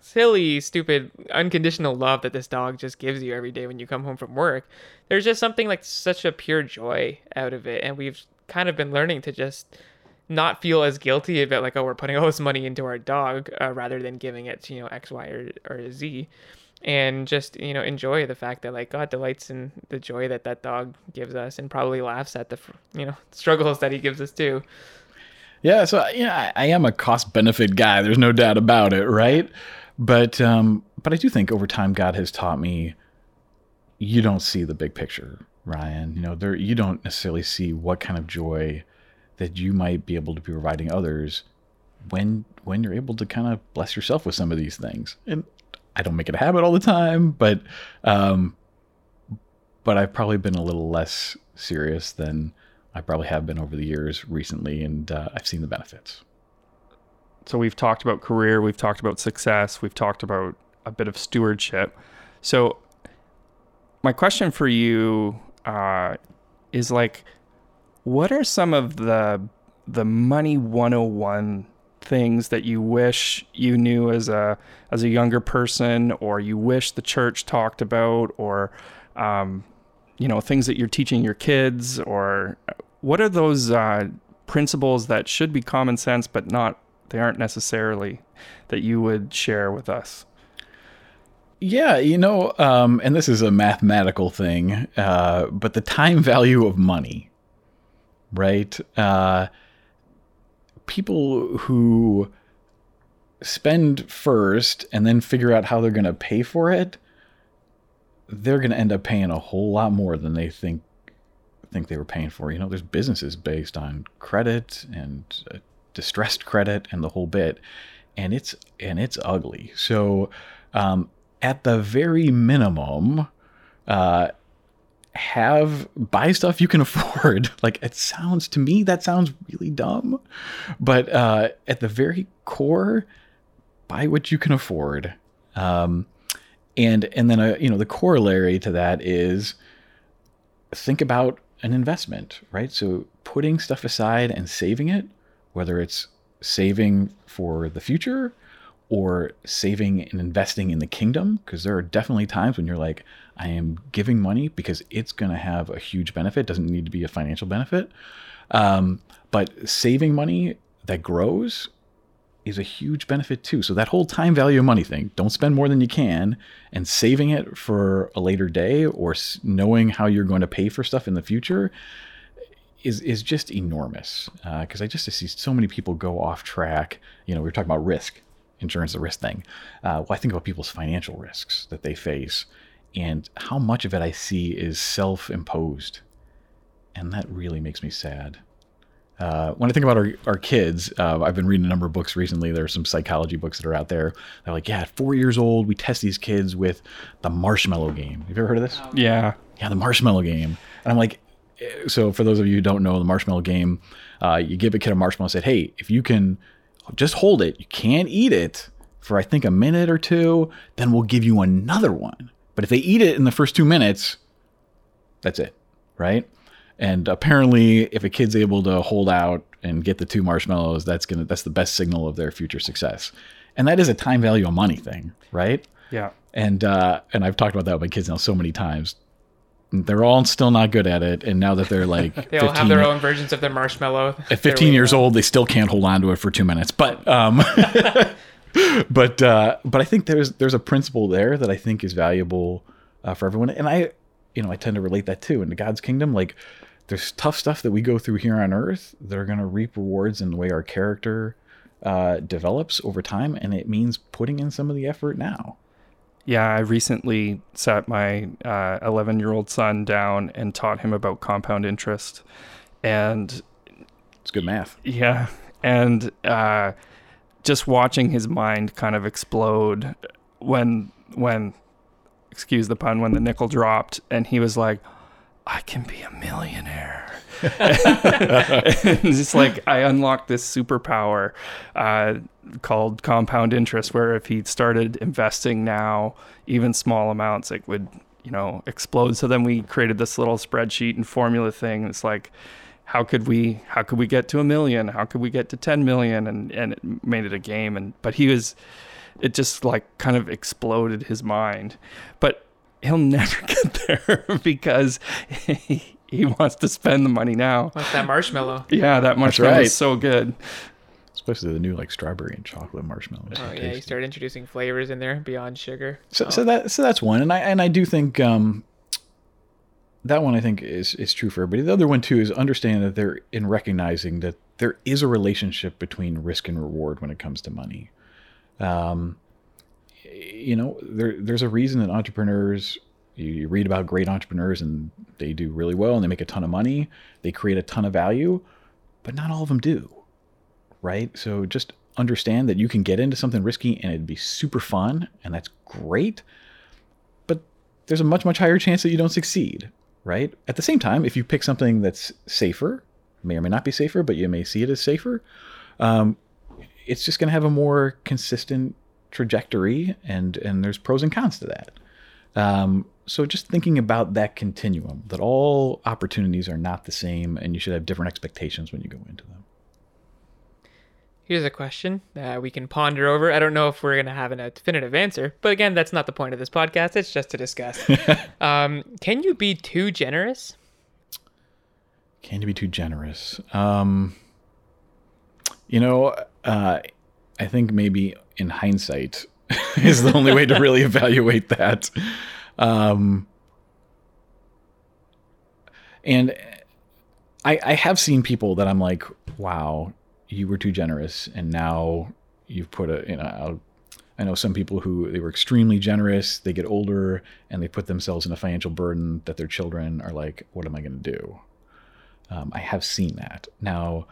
Speaker 2: silly stupid unconditional love that this dog just gives you every day when you come home from work there's just something like such a pure joy out of it and we've kind of been learning to just not feel as guilty about like oh we're putting all this money into our dog uh, rather than giving it to you know x y or, or z. And just you know enjoy the fact that like god delights in the joy that that dog gives us and probably laughs at the you know struggles that he gives us too.
Speaker 1: Yeah so yeah I, I am a cost benefit guy there's no doubt about it right? But um but i do think over time god has taught me you don't see the big picture ryan. You know there you don't necessarily see what kind of joy that you might be able to be providing others when when you're able to kind of bless yourself with some of these things. And I don't make it a habit all the time, but um, but I've probably been a little less serious than I probably have been over the years recently, and uh, I've seen the benefits.
Speaker 3: So we've talked about career, we've talked about success, we've talked about a bit of stewardship. So my question for you uh, is like what are some of the the money 101 things that you wish you knew as a as a younger person or you wish the church talked about or um, you know things that you're teaching your kids or what are those uh, principles that should be common sense but not they aren't necessarily that you would share with us?
Speaker 1: Yeah, you know, um, and this is a mathematical thing, uh, but the time value of money right? Uh, people who spend first and then figure out how they're going to pay for it, they're going to end up paying a whole lot more than they think think they were paying for. You know, there's businesses based on credit and uh, distressed credit and the whole bit, and it's and it's ugly. So, um, at the very minimum, uh, have buy stuff you can afford. like it sounds to me that sounds really dumb, but uh, at the very core, buy what you can afford. Um, and and then uh, you know the corollary to that is think about an investment, right? So putting stuff aside and saving it, whether it's saving for the future or saving and investing in the kingdom, because there are definitely times when you're like, I am giving money because it's going to have a huge benefit. It doesn't need to be a financial benefit. Um, but saving money that grows is a huge benefit too. So that whole time value of money thing, don't spend more than you can and saving it for a later day or knowing how you're going to pay for stuff in the future is is just enormous. Because uh, I just see so many people go off track. You know, we are talking about risk, insurance, the risk thing. Uh, well, I think about people's financial risks that they face and how much of it I see is self-imposed, and that really makes me sad. Uh, when I think about our, our kids, uh, I've been reading a number of books recently. There are some psychology books that are out there. They're like, yeah, at four years old, we test these kids with the marshmallow game. Have you ever heard of this?
Speaker 3: Yeah.
Speaker 1: Yeah, the marshmallow game. And I'm like, eh, so for those of you who don't know the marshmallow game, uh, you give a kid a marshmallow and said, hey, if you can just hold it, you can't eat it for I think a minute or two, then we'll give you another one. But if they eat it in the first two minutes, that's it, right? And apparently, if a kid's able to hold out and get the two marshmallows, that's gonna that's the best signal of their future success. And that is a time value of money thing, right?
Speaker 3: Yeah.
Speaker 1: And uh, and I've talked about that with my kids now so many times. They're all still not good at it, and now that they're like
Speaker 2: they all have their own versions of their marshmallow.
Speaker 1: At 15 years old, they still can't hold on to it for two minutes. But um, but uh, but I think there's there's a principle there that I think is valuable uh, for everyone, and I you know I tend to relate that too into God's kingdom, like there's tough stuff that we go through here on earth that are going to reap rewards in the way our character uh, develops over time. And it means putting in some of the effort now.
Speaker 3: Yeah, I recently sat my 11 uh, year old son down and taught him about compound interest. And
Speaker 1: it's good math.
Speaker 3: Yeah. And uh, just watching his mind kind of explode when, when, excuse the pun, when the nickel dropped and he was like, I can be a millionaire. And it's like I unlocked this superpower uh, called compound interest, where if he started investing now, even small amounts, it would you know explode. So then we created this little spreadsheet and formula thing. It's like how could we how could we get to a million? How could we get to ten million? And and it made it a game. And but he was it just like kind of exploded his mind. But he'll never get there because he wants to spend the money now.
Speaker 2: What's that marshmallow?
Speaker 3: Yeah, that marshmallow right. is so good.
Speaker 1: Especially the new like strawberry and chocolate marshmallows.
Speaker 2: Oh yeah, you start introducing flavors in there beyond sugar.
Speaker 1: So, oh. so that so that's one, and I and I do think um, that one I think is is true for everybody. The other one too is understanding that they're in recognizing that there is a relationship between risk and reward when it comes to money. Um, you know, there there's a reason that entrepreneurs you, read about great entrepreneurs and they do really well and they make a ton of money, they create a ton of value, but not all of them do. Right? So just understand that you can get into something risky and it'd be super fun and that's great. But there's a much much higher chance that you don't succeed, right? At the same time, if you pick something that's safer, may or may not be safer, but you may see it as safer, um, it's just going to have a more consistent trajectory, and and there's pros and cons to that. Um, so just thinking about that continuum, that all opportunities are not the same, and you should have different expectations when you go into them.
Speaker 2: Here's a question that we can ponder over. I don't know if we're going to have a definitive answer, but again, that's not the point of this podcast. It's just to discuss. um, can you be too generous?
Speaker 1: Can you be too generous? Um, you know, uh, I think maybe in hindsight is the only way to really evaluate that. Um, and I, I have seen people that I'm like, wow, you were too generous, and now you've put a you know I'll, know some people who they were extremely generous. They get older and they put themselves in a financial burden that their children are like, "What am I going to do?" Um, I have seen that. Now,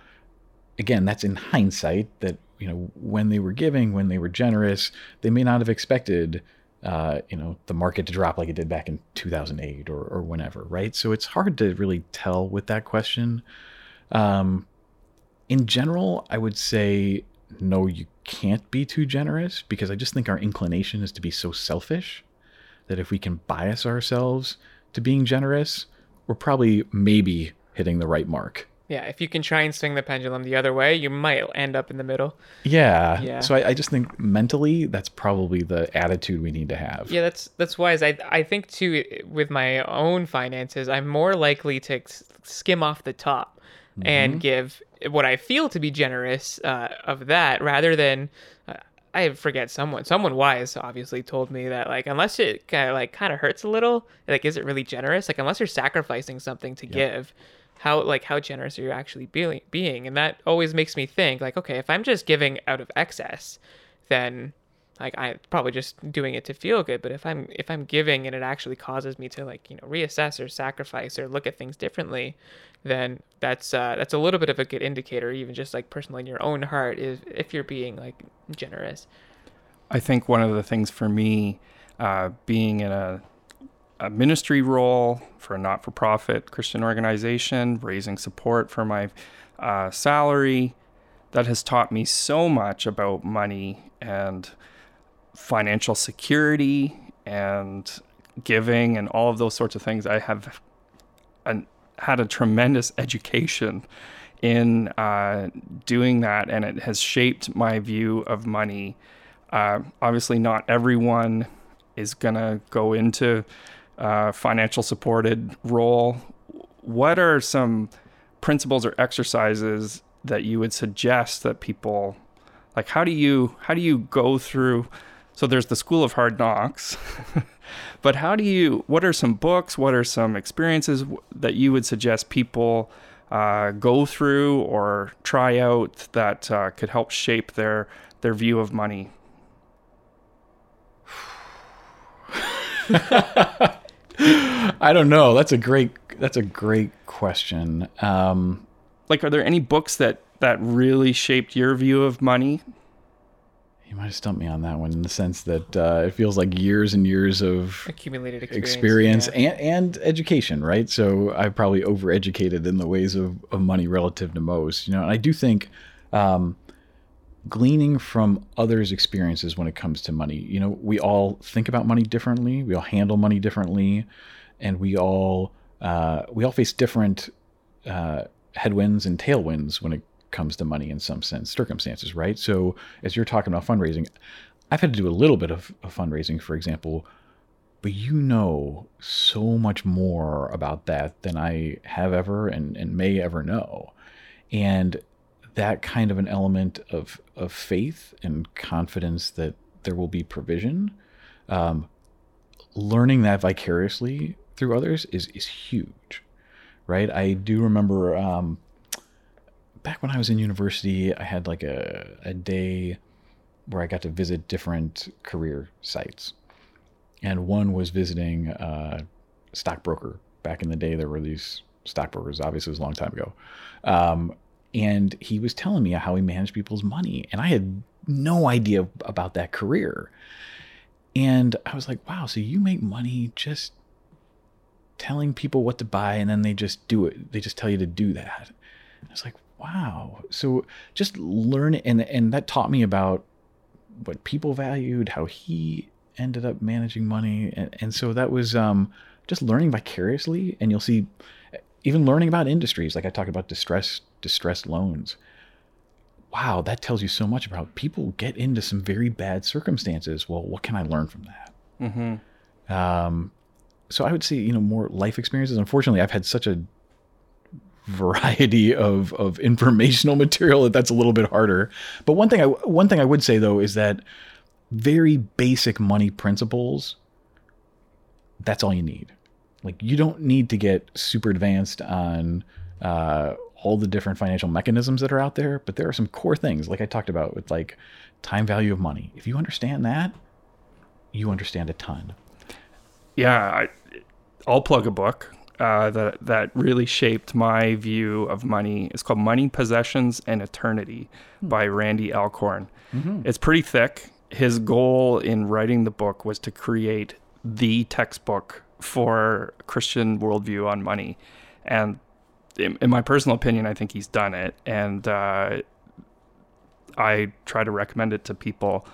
Speaker 1: again, that's in hindsight. That you know when they were giving, when they were generous, they may not have expected. Uh, you know the market to drop like it did back in 2008 or, or whenever right so it's hard to really tell with that question um, in general i would say no you can't be too generous because I just think our inclination is to be so selfish that if we can bias ourselves to being generous, we're probably maybe hitting the right mark.
Speaker 2: Yeah, if you can try and swing the pendulum the other way, you might end up in the middle.
Speaker 1: Yeah. Yeah. So I, I just think mentally, that's probably the attitude we need to have.
Speaker 2: Yeah, that's that's wise. I I think too with my own finances, I'm more likely to skim off the top mm-hmm. and give what I feel to be generous uh, of that rather than uh, I forget someone someone wise obviously told me that like unless it kind of like kind of hurts a little like is it really generous like unless you're sacrificing something to yep. give how like how generous are you actually being and that always makes me think like okay if I'm just giving out of excess then like i'm probably just doing it to feel good. But if I'm if I'm giving and it actually causes me to like you know reassess or sacrifice or look at things differently then that's uh, that's a little bit of a good indicator even just like personally in your own heart is if you're being like generous.
Speaker 3: I think one of the things for me uh, being in a a ministry role for a not-for-profit Christian organization raising support for my uh, salary that has taught me so much about money and financial security and giving and all of those sorts of things. I have an, had a tremendous education in uh, doing that, and it has shaped my view of money. Uh, obviously, not everyone is going to go into a financial supported role. What are some principles or exercises that you would suggest that people like how do you how do you go through so there's the School of Hard Knocks. but how do you, what are some books, what are some experiences that you would suggest people uh, go through or try out that uh, could help shape their, their view of money?
Speaker 1: I don't know. That's a great, that's a great question. Um,
Speaker 3: like, are there any books that, that really shaped your view of money?
Speaker 1: You might have stumped me on that one in the sense that uh, it feels like years and years of
Speaker 2: accumulated experience,
Speaker 1: experience yeah. and, and education, right? So I probably overeducated in the ways of, of money relative to most, you know. And I do think um, gleaning from others' experiences when it comes to money, you know, we all think about money differently, we all handle money differently, and we all uh, we all face different uh, headwinds and tailwinds when it comes to money in some sense circumstances, right? So as you're talking about fundraising, I've had to do a little bit of, of fundraising, for example, but you know so much more about that than I have ever and, and may ever know. And that kind of an element of, of faith and confidence that there will be provision, um, learning that vicariously through others is, is huge, right? I do remember um, back when I was in university, I had like a, a day where I got to visit different career sites. And one was visiting a stockbroker. Back in the day, there were these stockbrokers. Obviously, it was a long time ago. Um, and he was telling me how he managed people's money. And I had no idea about that career. And I was like, wow, so you make money just telling people what to buy and then they just do it. They just tell you to do that. I was like, wow. So just learn and and that taught me about what people valued, how he ended up managing money, and, and so that was um, just learning vicariously. And you'll see, even learning about industries, like I talked about distress distressed loans. Wow, that tells you so much about people get into some very bad circumstances. Well, what can I learn from that? Mm-hmm. Um, so I would say, you know, more life experiences. Unfortunately, I've had such a variety of of informational material that that's a little bit harder. But one thing I one thing I would say though is that very basic money principles that's all you need. Like you don't need to get super advanced on uh, all the different financial mechanisms that are out there, but there are some core things, like I talked about with like time value of money. If you understand that, you understand a ton.
Speaker 3: Yeah, I, I'll plug a book uh, that that really shaped my view of money. It's called Money, Possessions, and Eternity by Randy Alcorn. It's pretty thick. His goal in writing the book was to create the textbook for Christian worldview on money, and in, in my personal opinion, I think he's done it. And uh, I try to recommend it to people.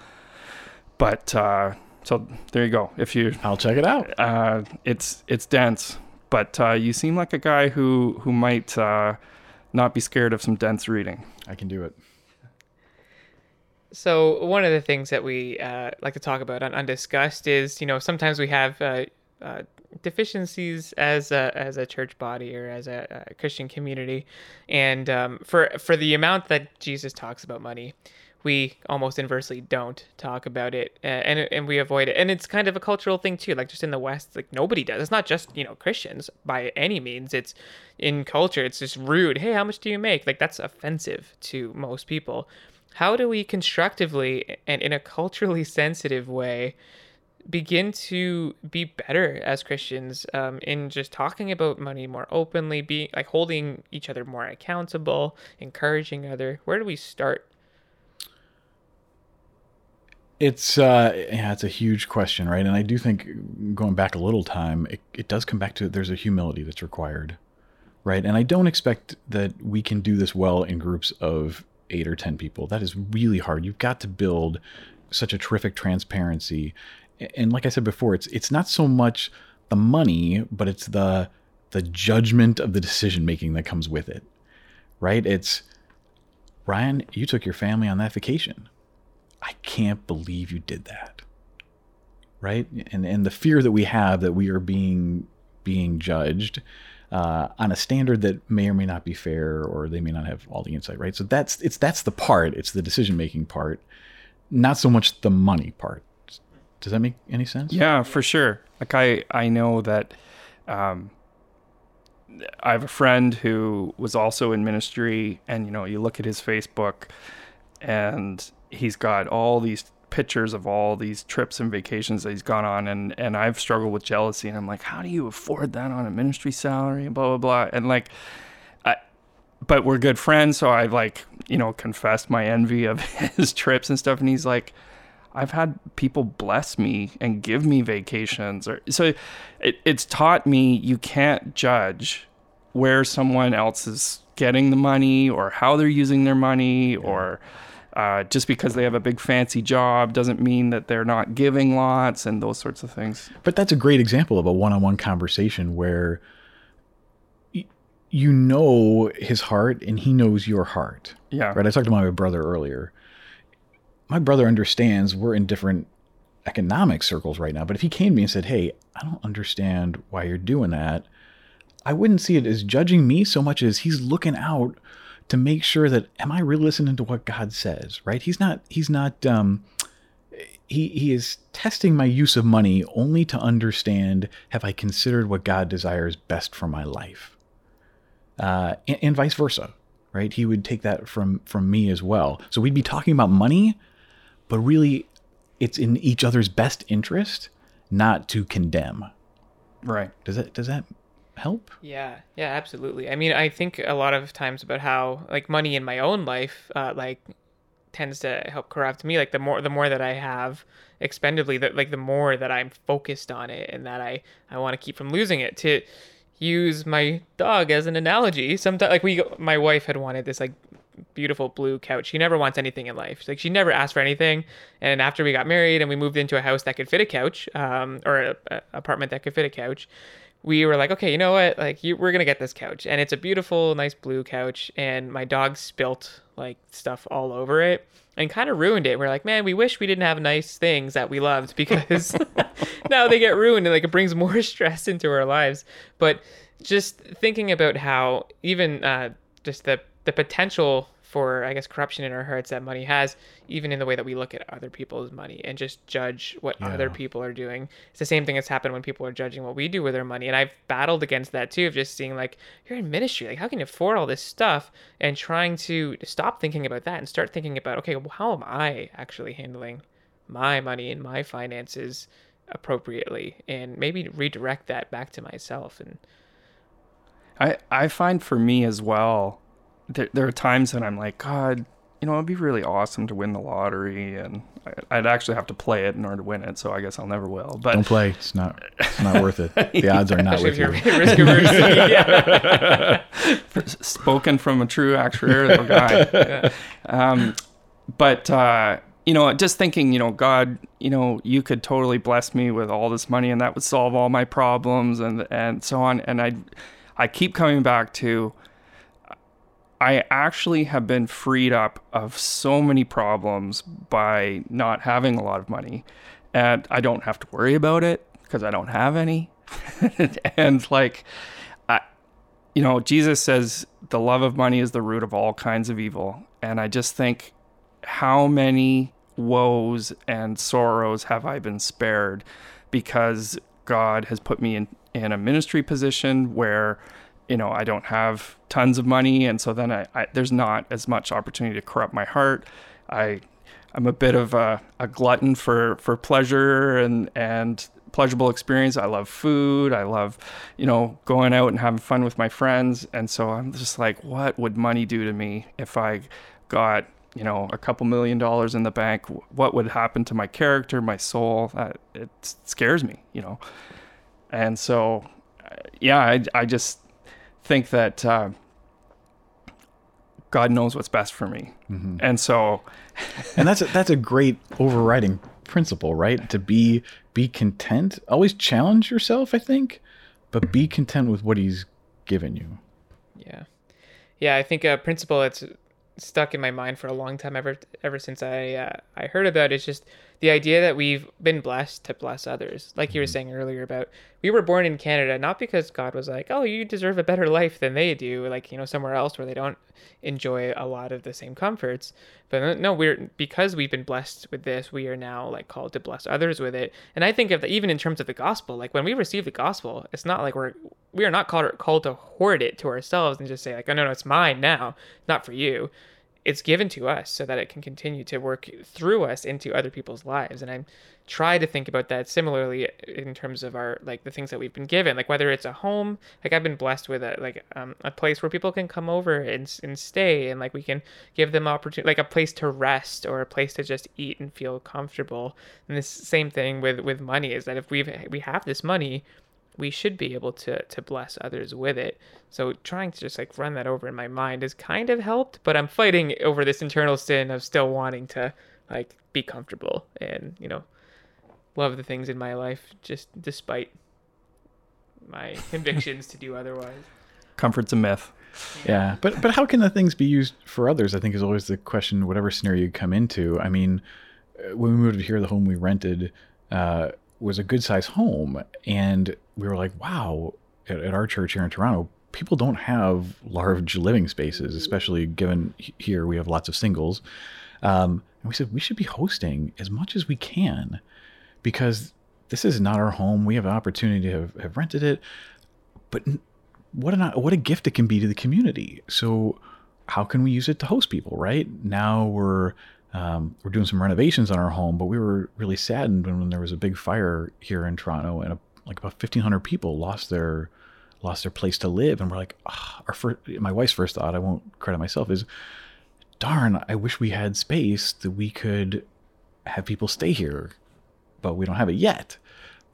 Speaker 3: But uh, so there you go. If you
Speaker 1: I'll check it out.
Speaker 3: uh, it's it's dense, but uh, you seem like a guy who who might uh, not be scared of some dense reading.
Speaker 1: I can do it.
Speaker 2: So one of the things that we uh, like to talk about on Undiscussed is, you know, sometimes we have uh, uh, deficiencies as a, as a church body or as a, a Christian community, and um, for for the amount that Jesus talks about money, we almost inversely don't talk about it, uh, and and we avoid it, and it's kind of a cultural thing too. Like just in the West, like nobody does. It's not just you know Christians by any means. It's in culture. It's just rude. Hey, how much do you make? Like that's offensive to most people how do we constructively and in a culturally sensitive way begin to be better as Christians um, in just talking about money more openly, being like holding each other more accountable, encouraging other? Where do we start?
Speaker 1: It's uh, yeah, it's a huge question, right? And I do think going back a little time, it, it does come back to there's a humility that's required, right? And I don't expect that we can do this well in groups of eight or ten people. That is really hard. You've got to build such a terrific transparency, and like I said before, it's it's not so much the money, but it's the the judgment of the decision making that comes with it, right? It's Ryan, you took your family on that vacation. I can't believe you did that. Right? And and the fear that we have that we are being being judged uh, on a standard that may or may not be fair or they may not have all the insight, right? So that's it's that's the part, it's the decision making part, not so much the money part. Does that make any sense?
Speaker 3: Yeah, for sure. Like I I know that um, I have a friend who was also in ministry, and you know, you look at his Facebook, and he's got all these pictures of all these trips and vacations that he's gone on, and and I've struggled with jealousy, and I'm like, how do you afford that on a ministry salary, blah blah blah, and like, I, but we're good friends, so I like you know confessed my envy of his trips and stuff, and he's like. I've had people bless me and give me vacations or so it, it's taught me you can't judge where someone else is getting the money or how they're using their money or uh, just because they have a big fancy job doesn't mean that they're not giving lots and those sorts of things.
Speaker 1: But that's a great example of a one-on-one conversation where y- you know his heart and he knows your heart.
Speaker 3: Yeah.
Speaker 1: Right. I talked to my brother earlier. My brother understands we're in different economic circles right now, but if he came to me and said, "Hey, I don't understand why you're doing that," I wouldn't see it as judging me so much as he's looking out to make sure that am I really listening to what God says, right? He's not he's not um he he is testing my use of money only to understand have I considered what God desires best for my life. Uh and, and vice versa, right? He would take that from from me as well. So we'd be talking about money, but really it's in each other's best interest not to condemn.
Speaker 3: Right.
Speaker 1: Does that does that help?
Speaker 2: Yeah, yeah, absolutely. I mean, I think a lot of times about how like money in my own life, uh, like tends to help corrupt me. Like the more the more that I have expendably, that like the more that I'm focused on it, and that I I want to keep from losing it. To use my dog as an analogy, sometimes like we, my wife had wanted this like beautiful blue couch. She never wants anything in life. Like she never asked for anything. And after we got married and we moved into a house that could fit a couch, um, or a, a apartment that could fit a couch, we were like, okay, you know what? Like, you, we're gonna get this couch, and it's a beautiful, nice blue couch. And my dog spilt like stuff all over it, and kind of ruined it. We're like, man, we wish we didn't have nice things that we loved because now they get ruined, and like it brings more stress into our lives. But just thinking about how even uh, just the the potential for I guess corruption in our hearts that money has, even in the way that we look at other people's money and just judge what
Speaker 1: Yeah.
Speaker 2: other people are doing. It's the same thing that's happened when people are judging what we do with our money, and I've battled against that too of just seeing like you're in ministry, like how can you afford all this stuff, and trying to stop thinking about that and start thinking about okay, well, how am I actually handling my money and my finances appropriately, and maybe redirect that back to myself and
Speaker 3: I, I find for me as well, there, there are times that I'm like, God, you know, it'd be really awesome to win the lottery, and I, I'd actually have to play it in order to win it. So I guess I'll never will. But
Speaker 1: Don't play. It's not. It's not worth it. The odds are not with you.
Speaker 2: risk averse. yeah.
Speaker 3: spoken from a true actuarial guy. Um, but uh, you know, just thinking, you know, God, you know, you could totally bless me with all this money, and that would solve all my problems, and and so on. And I, I keep coming back to. I actually have been freed up of so many problems by not having a lot of money. And I don't have to worry about it because I don't have any. and like, I, you know, Jesus says the love of money is the root of all kinds of evil. And I just think, how many woes and sorrows have I been spared because God has put me in, in a ministry position where, you know, I don't have tons of money. And so then I, I there's not as much opportunity to corrupt my heart. I, I'm a bit of a, a glutton for, for pleasure and, and pleasurable experience. I love food. I love, you know, going out and having fun with my friends. And so I'm just like, what would money do to me if I got, you know, a couple million dollars in the bank? What would happen to my character, my soul? That it scares me, you know. And so, uh, yeah, I, I just think that uh, God knows what's best for me. And so,
Speaker 1: and that's a, that's a great overriding principle, right? To be be content. Always challenge yourself, I think, but be content with what He's given you.
Speaker 2: Yeah, yeah. I think a principle that's stuck in my mind for a long time ever ever since I uh, I heard about it is just the idea that we've been blessed to bless others. Like you were mm-hmm. saying earlier about we were born in Canada not because God was like, "Oh, you deserve a better life than they do," like, you know, somewhere else where they don't enjoy a lot of the same comforts. But no, we're because we've been blessed with this, we are now like called to bless others with it. And I think of the, even in terms of the gospel, like when we receive the gospel, it's not like we're we are not called called to hoard it to ourselves and just say like, "Oh no, no, it's mine now, not for you." It's given to us so that it can continue to work through us into other people's lives. And i try to think about that similarly in terms of our like the things that we've been given like whether it's a home like i've been blessed with a like um, a place where people can come over and, and stay and like we can give them opportunity like a place to rest or a place to just eat and feel comfortable. And this same thing with with money is that if we've we have this money we should be able to to bless others with it. So trying to just like run that over in my mind has kind of helped, but I'm fighting over this internal sin of still wanting to like be comfortable and, you know, love the things in my life just despite my convictions to do otherwise.
Speaker 3: comfort's a myth.
Speaker 1: Yeah, but but how can the things be used for others? I think is always the question. Whatever scenario you come into. I mean, uh, when we moved here, the home we rented uh, was a good size home, and we were like, wow, at, at our church here in Toronto, people don't have large living spaces, especially given here we have lots of singles. Um, and we said we should be hosting as much as we can because this is not our home. We have an opportunity to have, have rented it, but what an what a gift it can be to the community. So how can we use it to host people? Right now we're um, we're doing some renovations on our home, but we were really saddened when, when there was a big fire here in Toronto and a, like about fifteen hundred people lost their lost their place to live, and we're like, ah, our first, my wife's first thought, I won't credit myself, is, darn, I wish we had space that we could have people stay here, but we don't have it yet.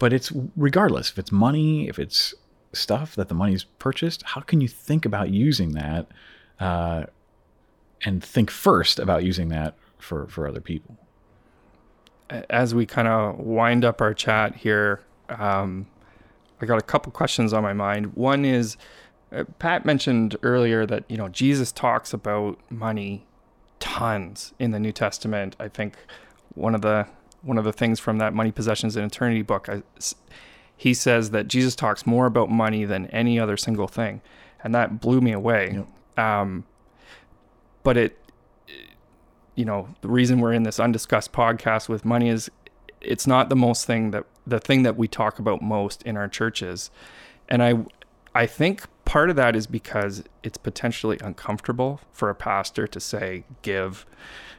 Speaker 1: But it's regardless if it's money, if it's stuff that the money's purchased, how can you think about using that uh, and think first about using that for, for other people?
Speaker 3: as we kind of wind up our chat here, um, I got a couple questions on my mind. One is, uh, Pat mentioned earlier that you know Jesus talks about money tons in the New Testament. I think one of the one of the things from that Money Possessions and Eternity book, I, he says that Jesus talks more about money than any other single thing, and that blew me away. Um, but it you know, the reason we're in this undiscussed podcast with money is it's not the most thing that the thing that we talk about most in our churches. And I I think part of that is because it's potentially uncomfortable for a pastor to say give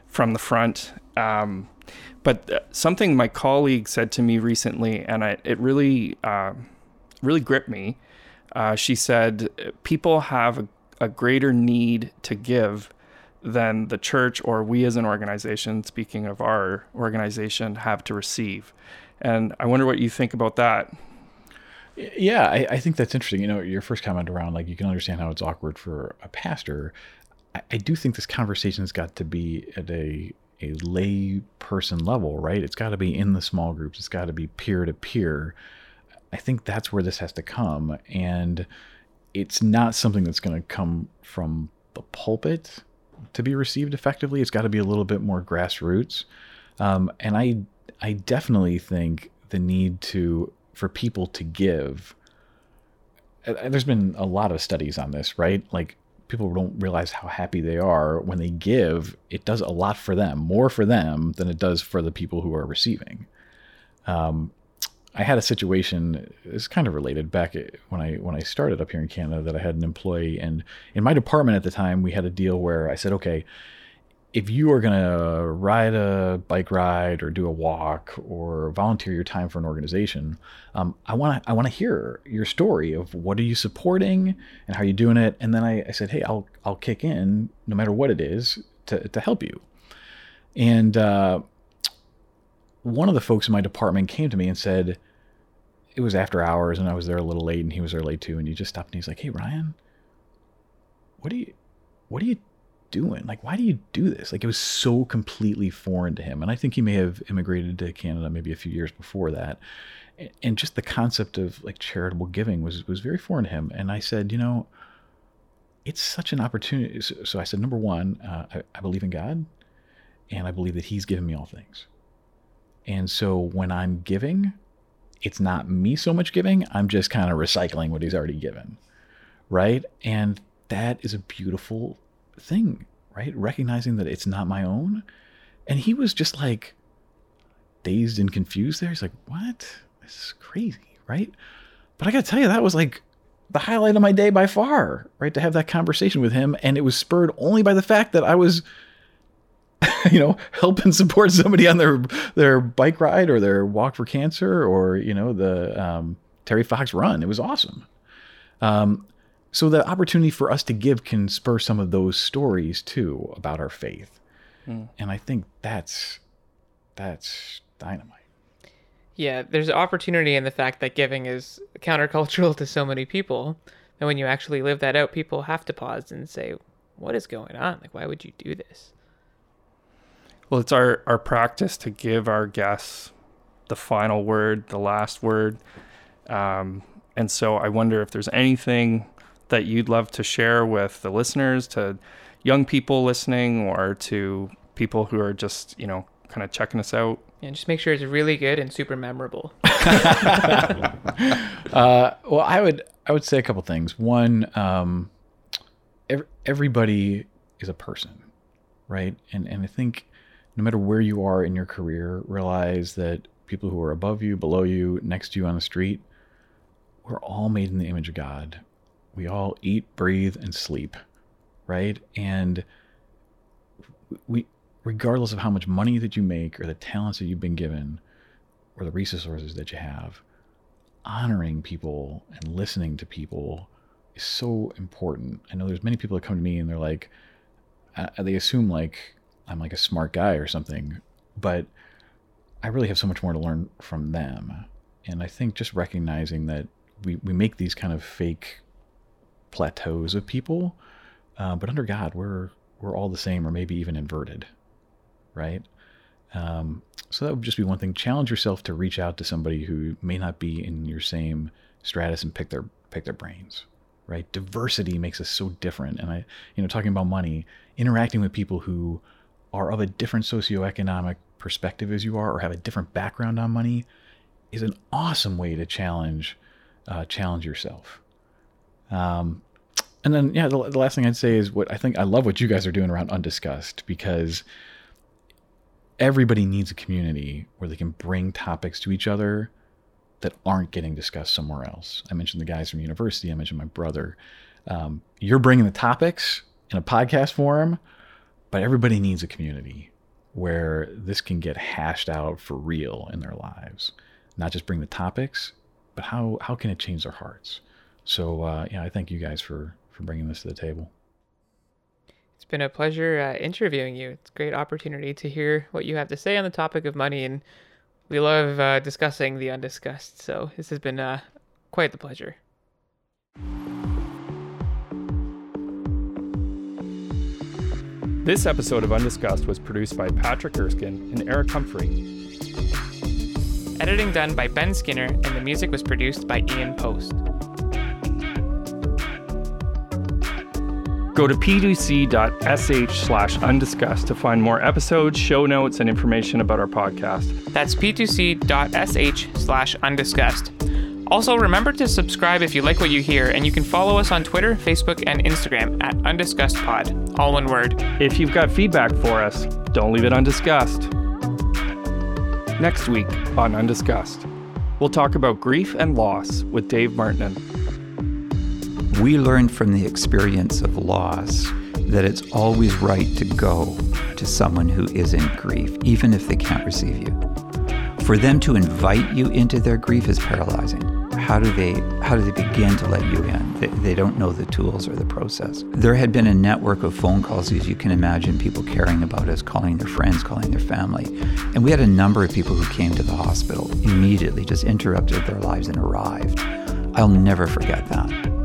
Speaker 3: from the front. Um, but uh, something my colleague said to me recently, and I, it really, uh, really gripped me. Uh, she said, People have a, a greater need to give than the church or we as an organization, speaking of our organization, have to receive. And I wonder what you think about that.
Speaker 1: Yeah, I, I, think that's interesting. You know, your first comment around like you can understand how it's awkward for a pastor. I, I do think this conversation has got to be at a a lay person level, right? It's got to be in the small groups. It's got to be peer to peer. I think that's where this has to come, and it's not something that's going to come from the pulpit to be received effectively. It's got to be a little bit more grassroots, um, and I I definitely think the need to for people to give. There's been a lot of studies on this, right? Like people don't realize how happy they are when they give. It does a lot for them, more for them than it does for the people who are receiving. Um, I had a situation. It's kind of related back when I when I started up here in Canada that I had an employee, and in my department at the time we had a deal where I said, okay, if you are going to ride a bike ride or do a walk or volunteer your time for an organization, um, I want to I want to hear your story of what are you supporting and how are you doing it. And then I, I, said, hey, I'll I'll kick in no matter what it is to to help you. And uh, one of the folks in my department came to me and said, it was after hours and I was there a little late and he was there late too. And he just stopped and he's like, hey Ryan, what are you what do you doing? Like, why do you do this? Like, it was so completely foreign to him. And I think he may have immigrated to Canada maybe a few years before that. And just the concept of like charitable giving was was very foreign to him. And I said, you know, it's such an opportunity. So I said, number one, uh, I, I believe in God, and I believe that He's given me all things. And so when I'm giving, it's not me so much giving. I'm just kind of recycling what He's already given, right? And that is a beautiful thing, right? Recognizing that it's not my own. And he was just like dazed and confused there. He's like, what? This is crazy, right? But I got to tell you, that was like the highlight of my day by far, right? To have that conversation with him. And it was spurred only by the fact that I was, you know, help and support somebody on their, their bike ride or their walk for cancer or, you know, the um, Terry Fox run. It was awesome. Um, so the opportunity for us to give can spur some of those stories too about our faith. Mm. And I think that's that's dynamite.
Speaker 2: Yeah, there's opportunity in the fact that giving is countercultural to so many people. And when you actually live that out, people have to pause and say, What is going on? Like why would you do this?
Speaker 3: Well, it's our, our practice to give our guests the final word, the last word. Um, and so I wonder if there's anything that you'd love to share with the listeners, to young people listening, or to people who are just, you know, kind of checking us out?
Speaker 2: And just make sure it's really good and super memorable.
Speaker 1: uh, well, I would I would say a couple things. One, um, every, everybody is a person, right? And and I think no matter where you are in your career, realize that people who are above you, below you, next to you on the street, we're all made in the image of God we all eat, breathe, and sleep, right? And we, regardless of how much money that you make or the talents that you've been given or the resources that you have, honoring people and listening to people is so important. I know there's many people that come to me and they're like, uh, they assume like I'm like a smart guy or something, but I really have so much more to learn from them. And I think just recognizing that we, we make these kind of fake plateaus of people, uh, but under God, we're we're all the same, or maybe even inverted, right? Um, so that would just be one thing. Challenge yourself to reach out to somebody who may not be in your same stratus and pick their pick their brains, right? Diversity makes us so different. And I, you know, talking about money, interacting with people who are of a different socioeconomic perspective as you are, or have a different background on money, is an awesome way to challenge uh, challenge yourself. Um, and then, yeah, the, the last thing I'd say is what I think I love what you guys are doing around Undiscussed because everybody needs a community where they can bring topics to each other that aren't getting discussed somewhere else. I mentioned the guys from university. I mentioned my brother. Um, you're bringing the topics in a podcast forum, but everybody needs a community where this can get hashed out for real in their lives. Not just bring the topics, but how how can it change their hearts? So uh, yeah, I thank you guys for for bringing this to the table.
Speaker 2: It's been a pleasure uh, interviewing you. It's a great opportunity to hear what you have to say on the topic of money, and we love uh, discussing the undiscussed. So this has been uh, quite the pleasure.
Speaker 3: This episode of Undiscussed was produced by Patrick Erskine and Eric Humphrey.
Speaker 2: Editing done by Ben Skinner, and the music was produced by Ian Post.
Speaker 3: Go to p2c.sh slash undiscussed to find more episodes, show notes, and information about our podcast.
Speaker 2: That's p2c.sh slash undiscussed. Also, remember to subscribe if you like what you hear, and you can follow us on Twitter, Facebook, and Instagram at undiscussedpod, all one word.
Speaker 3: If you've got feedback for us, don't leave it undiscussed. Next week on Undiscussed, we'll talk about grief and loss with Dave Martin.
Speaker 4: We learned from the experience of loss that it's always right to go to someone who is in grief, even if they can't receive you. For them to invite you into their grief is paralyzing. How do they how do they begin to let you in? They, they don't know the tools or the process. There had been a network of phone calls, as you can imagine, people caring about us, calling their friends, calling their family. And we had a number of people who came to the hospital immediately, just interrupted their lives and arrived. I'll never forget that.